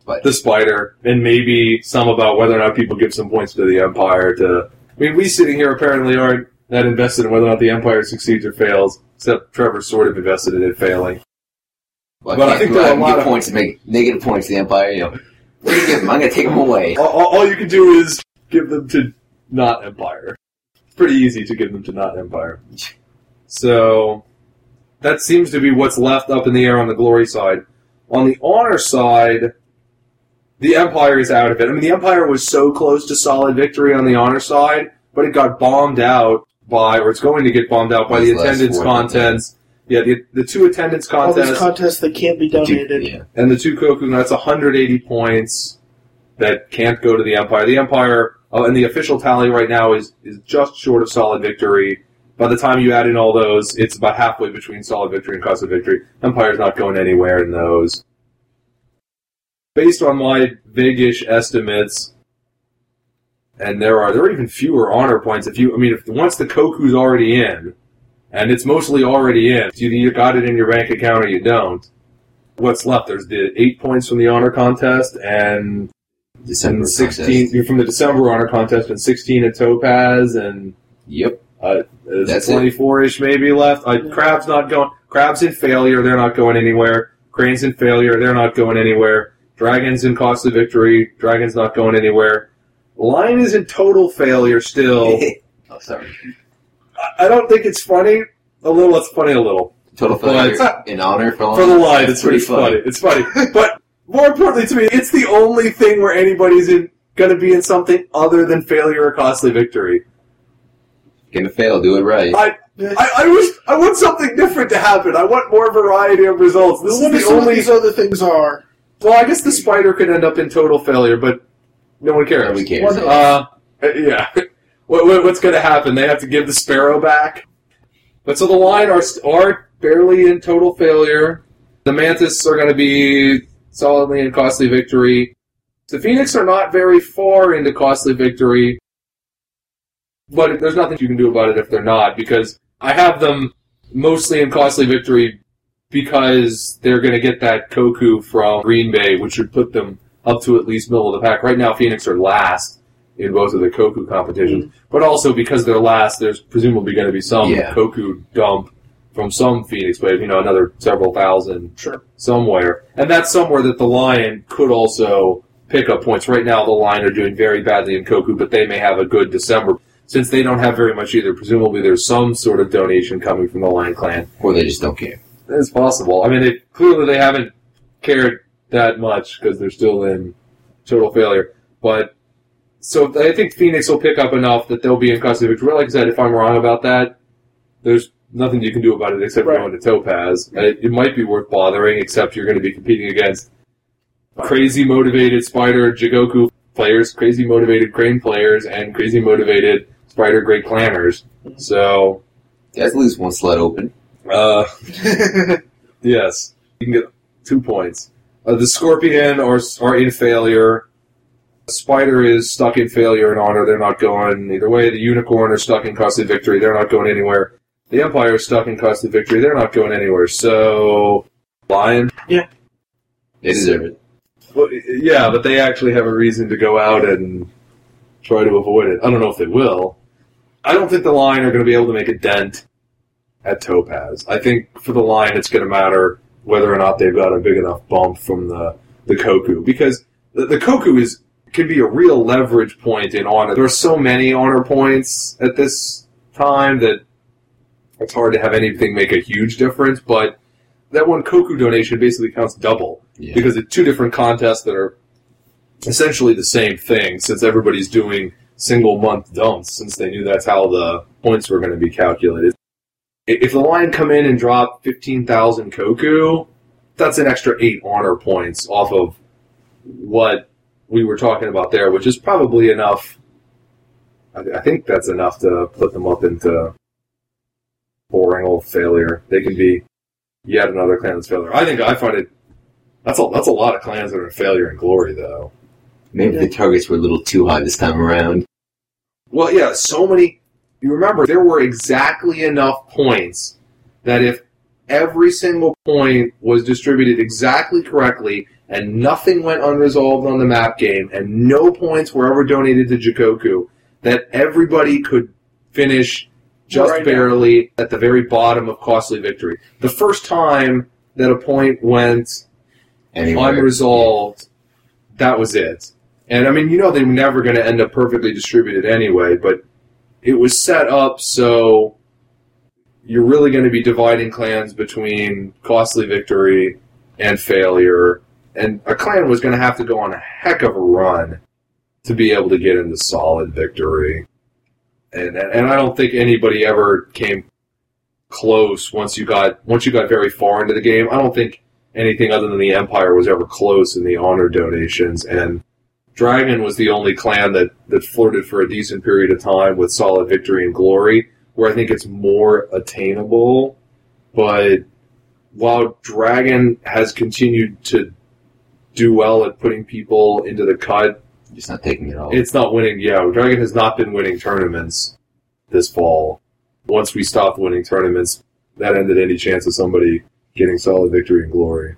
But- the spider, and maybe some about whether or not people give some points to the Empire to. I mean, we sitting here apparently aren't that invested in whether or not the Empire succeeds or fails, except Trevor's sort of invested in it failing. Well, But I I think think there are a I lot give of- points to make negative points to the Empire. You know, what do you give them? I'm going to take them away. All, all, all you can do is give them to not Empire. It's pretty easy to give them to not Empire. So that seems to be what's left up in the air on the glory side. On the honor side, the Empire is out of it. I mean, the Empire was so close to solid victory on the honor side, but it got bombed out by, or it's going to get bombed out by the These last attendance four contents. Yeah, the, the two attendance All these contests contests that can't be donated. Yeah. and the two Koku, that's 180 points that can't go to the Empire. The Empire, oh, and the official tally right now is, is just short of solid victory. By the time you add in all those, it's about halfway between solid victory and costly victory. Empire's not going anywhere in those. based on my vaguish estimates, and there are there are even fewer honor points. If you, I mean, if once the Koku's already in, and it's mostly already in, you you got it in your bank account or you don't. What's left? There's the eight points from the honor contest and December sixteen contest. from the December honor contest and sixteen at Topaz and Yep. uh, there's That's it. 24-ish maybe left. Uh, Crab's not going. Crab's in failure. They're not going anywhere. Crane's in failure. They're not going anywhere. Dragon's in costly victory. Dragon's not going anywhere. Lion is in total failure still. oh, sorry. I- I don't think it's funny. A little. It's funny a little. Total failure in honor for, For the Lion, it's pretty funny. It's funny. But more importantly to me, it's the only thing where anybody's in going to be in something other than failure or costly victory. Gonna fail, do it right. I, I, I wish I want something different to happen. I want more variety of results. This I is wonder the only. these other things are. Well, I guess the spider could end up in total failure, but no one cares. Nobody cares. Uh, yeah. what, what, what's going to happen? They have to give the sparrow back. But so the Lion are are barely in total failure. The mantis are going to be solidly in costly victory. The phoenix are not very far into costly victory, but there's nothing you can do about it if they're not because I have them mostly in costly victory because they're going to get that Koku from Green Bay, which should put them up to at least middle of the pack. Right now, Phoenix are last in both of the Koku competitions, mm. but also because they're last, there's presumably going to be some Yeah. Koku dump from some Phoenix wave, you know, another several thousand Sure. somewhere. And that's somewhere that the Lion could also pick up points. Right now, the Lion are doing very badly in Koku, but they may have a good December. Since they don't have very much either, presumably there's some sort of donation coming from the Lion Clan. Or they just don't care. It's possible. I mean, they, clearly they haven't cared that much because they're still in total failure. But so I think Phoenix will pick up enough that they'll be in costly victory. Like I said, if I'm wrong about that, there's nothing you can do about it except Right. going to Topaz. It, it might be worth bothering, except you're going to be competing against crazy motivated Spider Jigoku players, crazy motivated Crane players, and crazy motivated Spider Great Clanners. So That's at least one slot open. uh, yes, you can get two points. Uh, the Scorpion are are in failure. Spider is stuck in failure and honor. They're not going either way. The Unicorn are stuck in costly victory. They're not going anywhere. The Empire is stuck in costly victory. They're not going anywhere. So, Lion. Yeah, they deserve it. Well, yeah, but they actually have a reason to go out and try to avoid it. I don't know if they will. I don't think the Lion are going to be able to make a dent at Topaz. I think for the Lion, it's going to matter whether or not they've got a big enough bump from the the Koku because the, the Koku is can be a real leverage point in honor. There are so many honor points at this time that it's hard to have anything make a huge difference. But that one Koku donation basically counts double Yeah. because it's two different contests that are essentially the same thing since everybody's doing single month dumps since they knew that's how the points were going to be calculated. If the Lion come in and drop 15,000 Koku, that's an extra 8 honor points off of what we were talking about there, which is probably enough. I, I think that's enough to put them up into boring old failure. They can be yet another clan that's failure. I think I find it that's a that's a lot of clans that are in failure and glory, though. Maybe the targets were a little too high this time around. Well, yeah, so many. You remember there were exactly enough points that if every single point was distributed exactly correctly and nothing went unresolved on the map game and no points were ever donated to Jigoku, that everybody could finish just Right. barely at the very bottom of costly victory. The first time that a point went Anywhere. unresolved, that was it. And I mean, you know, they're never going to end up perfectly distributed anyway, but it was set up so you're really going to be dividing clans between costly victory and failure. And a clan was going to have to go on a heck of a run to be able to get into solid victory. And, and I don't think anybody ever came close once you got once you got very far into the game. I don't think anything other than the Empire was ever close in the honor donations, and Dragon was the only clan that, that flirted for a decent period of time with solid victory and glory, where I think it's more attainable. But while Dragon has continued to do well at putting people into the cut. Just not taking it all. It's not winning. Yeah, Dragon has not been winning tournaments this fall. Once we stopped winning tournaments, that ended any chance of somebody getting solid victory and glory.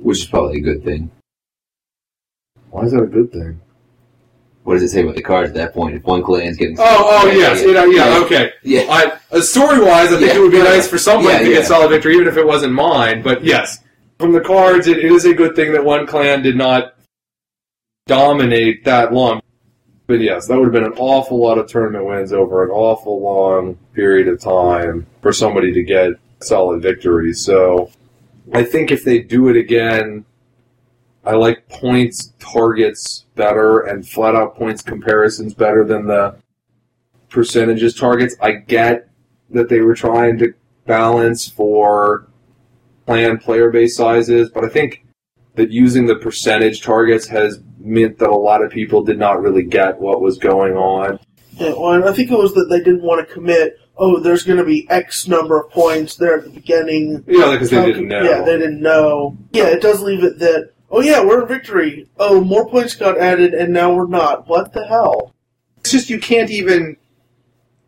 which is probably a good thing. Why is that a good thing? What does it say about the cards at that point? If one clan's getting Oh, oh yes, you know, yeah, okay. yeah, I, uh, story-wise, I think Yeah. it would be nice for somebody Yeah, to yeah. get solid victory, even if it wasn't mine. But yes, from the cards, it, it is a good thing that one clan did not dominate that long. But yes, that would have been an awful lot of tournament wins over an awful long period of time for somebody to get solid victory. So I think if they do it again, I like points targets better and flat out points comparisons better than the percentages targets. I get that they were trying to balance for planned player base sizes, but I think that using the percentage targets has meant that a lot of people did not really get what was going on. Yeah, well, and I think it was that they didn't want to commit. Oh, there's going to be X number of points there at the beginning. Yeah, because they didn't know. Yeah, they didn't know. Yeah, it does leave it that. Oh yeah, we're in victory. Oh, more points got added, and now we're not. What the hell? it's just you can't even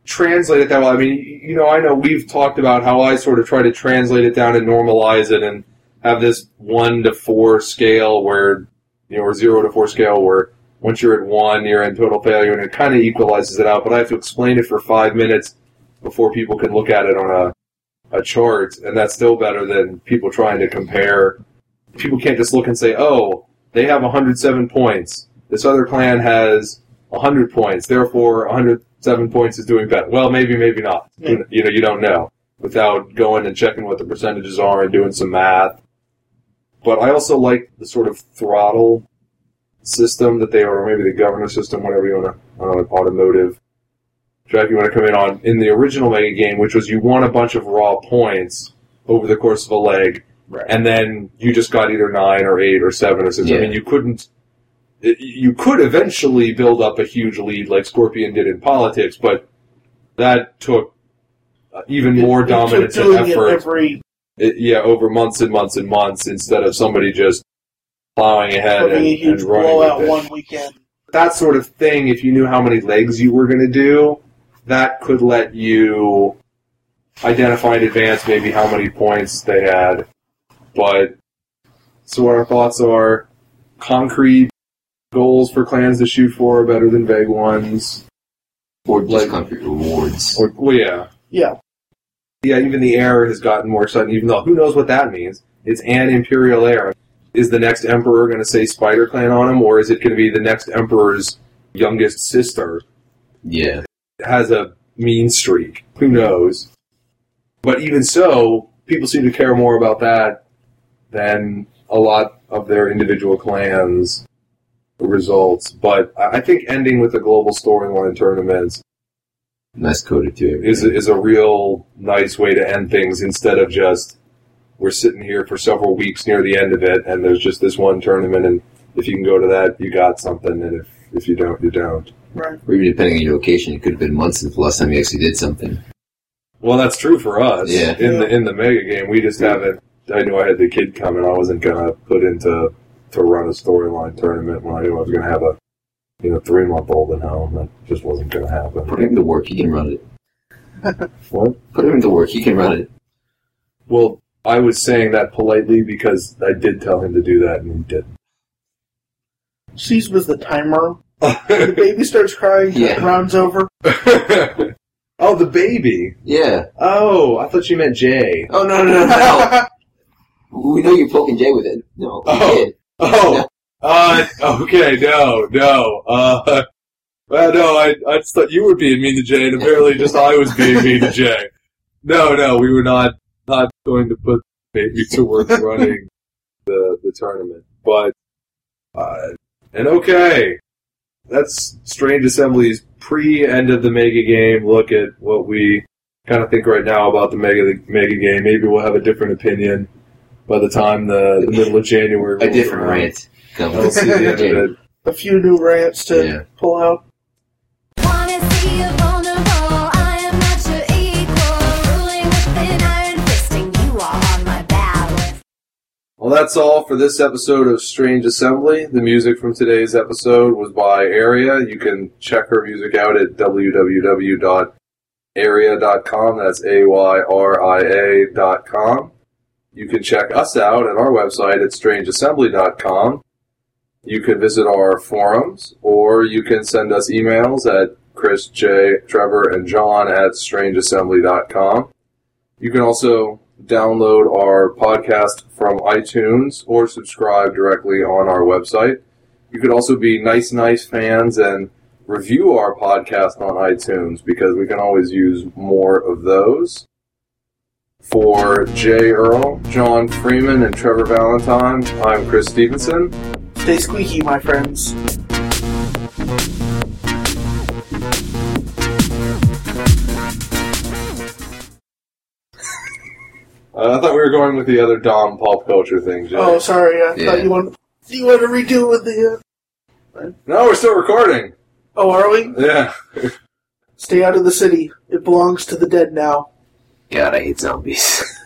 translate it that well. I mean, you know, I know we've talked about how I sort of try to translate it down and normalize it and have this one to four scale where, you know, or zero to four scale where once you're at one, you're in total failure and it kind of equalizes it out. But I have to explain it for five minutes before people can look at it on a, a chart, and that's still better than people trying to compare. People can't just look and say, oh, they have 107 points. This other clan has 100 points. Therefore, 107 points is doing better. Well, maybe, maybe not. Yeah. You know, you don't know without going and checking what the percentages are and doing some math. But I also like the sort of throttle system that they are, or maybe the governor system, whatever you want to, uh, I don't know, automotive track you want to come in on in the original Mega game, which was you won a bunch of raw points over the course of a leg, Right. and then you just got either nine or eight or seven or six. I mean, you couldn't. You could eventually build up a huge lead like Scorpion did in politics, but that took uh, even more It- it took dominance and effort. every It- yeah, over months and months and months instead of somebody just plowing ahead and, a huge and running blowout with it one weekend. that sort of thing, if you knew how many legs you were going to do, that could let you identify in advance maybe how many points they had. But so what our thoughts are: concrete goals for clans to shoot for are better than vague ones. or just like- concrete rewards. Or well, yeah, Yeah, yeah. Even the heir has gotten more exciting. Even though who knows what that means? It's an imperial heir. Is the next emperor going to say Spider Clan on him, or is it going to be the next emperor's youngest sister? yeah, has a mean streak. Who knows? But even so, people seem to care more about that than a lot of their individual clans' results. But I I think ending with a global storyline tournament nice coded too. is a, is a real nice way to end things instead of just we're sitting here for several weeks near the end of it and there's just this one tournament and if you can go to that you got something and if if you don't you don't. right. or even depending on your location, it could have been months since the last time you actually did something. Well, that's true for us. Yeah. In the in the mega game, we just haven't. I knew I had the kid coming. I wasn't gonna put into to run a storyline tournament when I knew I was gonna have a you know three month old at home. That just wasn't gonna happen. Put him to work, he can run it. What? Put him to work, he can run it. Well, I was saying that politely because I did tell him to do that, and he didn't. Sees was the timer. The baby starts crying. Yeah. Rounds over. oh, the baby. Yeah. Oh, I thought you meant Jay. Oh no no no no! We know you're poking Jay with it. No, Oh. Oh, uh, okay, no, no, uh, well, no, I, I just thought you were being mean to Jay, and apparently just I was being mean to Jay. No, no, we were not, not going to put baby to work running the, the tournament, but, uh, and okay, that's Strange Assembly's pre-end of the Mega game look at what we kind of think right now about the Mega, the Mega game. Maybe we'll have a different opinion by the time the, the middle of January A different around. rant. I'll comes. see the end of it. A few new rants to Yeah. pull out. Wanna see you vulnerable? I am not your equal. Ruling with an iron fist, and you are on my ballot. Well, that's all for this episode of Strange Assembly. The music from today's episode was by Ayria. You can check her music out at www.ayria.com. That's A-Y-R-I-A dot com. You can check us out at our website at strangeassembly.com. You can visit our forums, or you can send us emails at Chris, J, Trevor, and John at strangeassembly.com. You can also download our podcast from iTunes or subscribe directly on our website. You could also be nice, nice fans and review our podcast on iTunes because we can always use more of those. For Jay Earl, John Freeman, and Trevor Valentine, I'm Chris Stevenson. Stay squeaky, my friends. Uh, I thought we were going with the other Dom pop culture thing, Jay. Oh, sorry. I Yeah. thought you want you want to redo it with the. Uh... No, we're still recording. Oh, are we? Yeah. Stay out of the city. It belongs to the dead now. God, I hate zombies.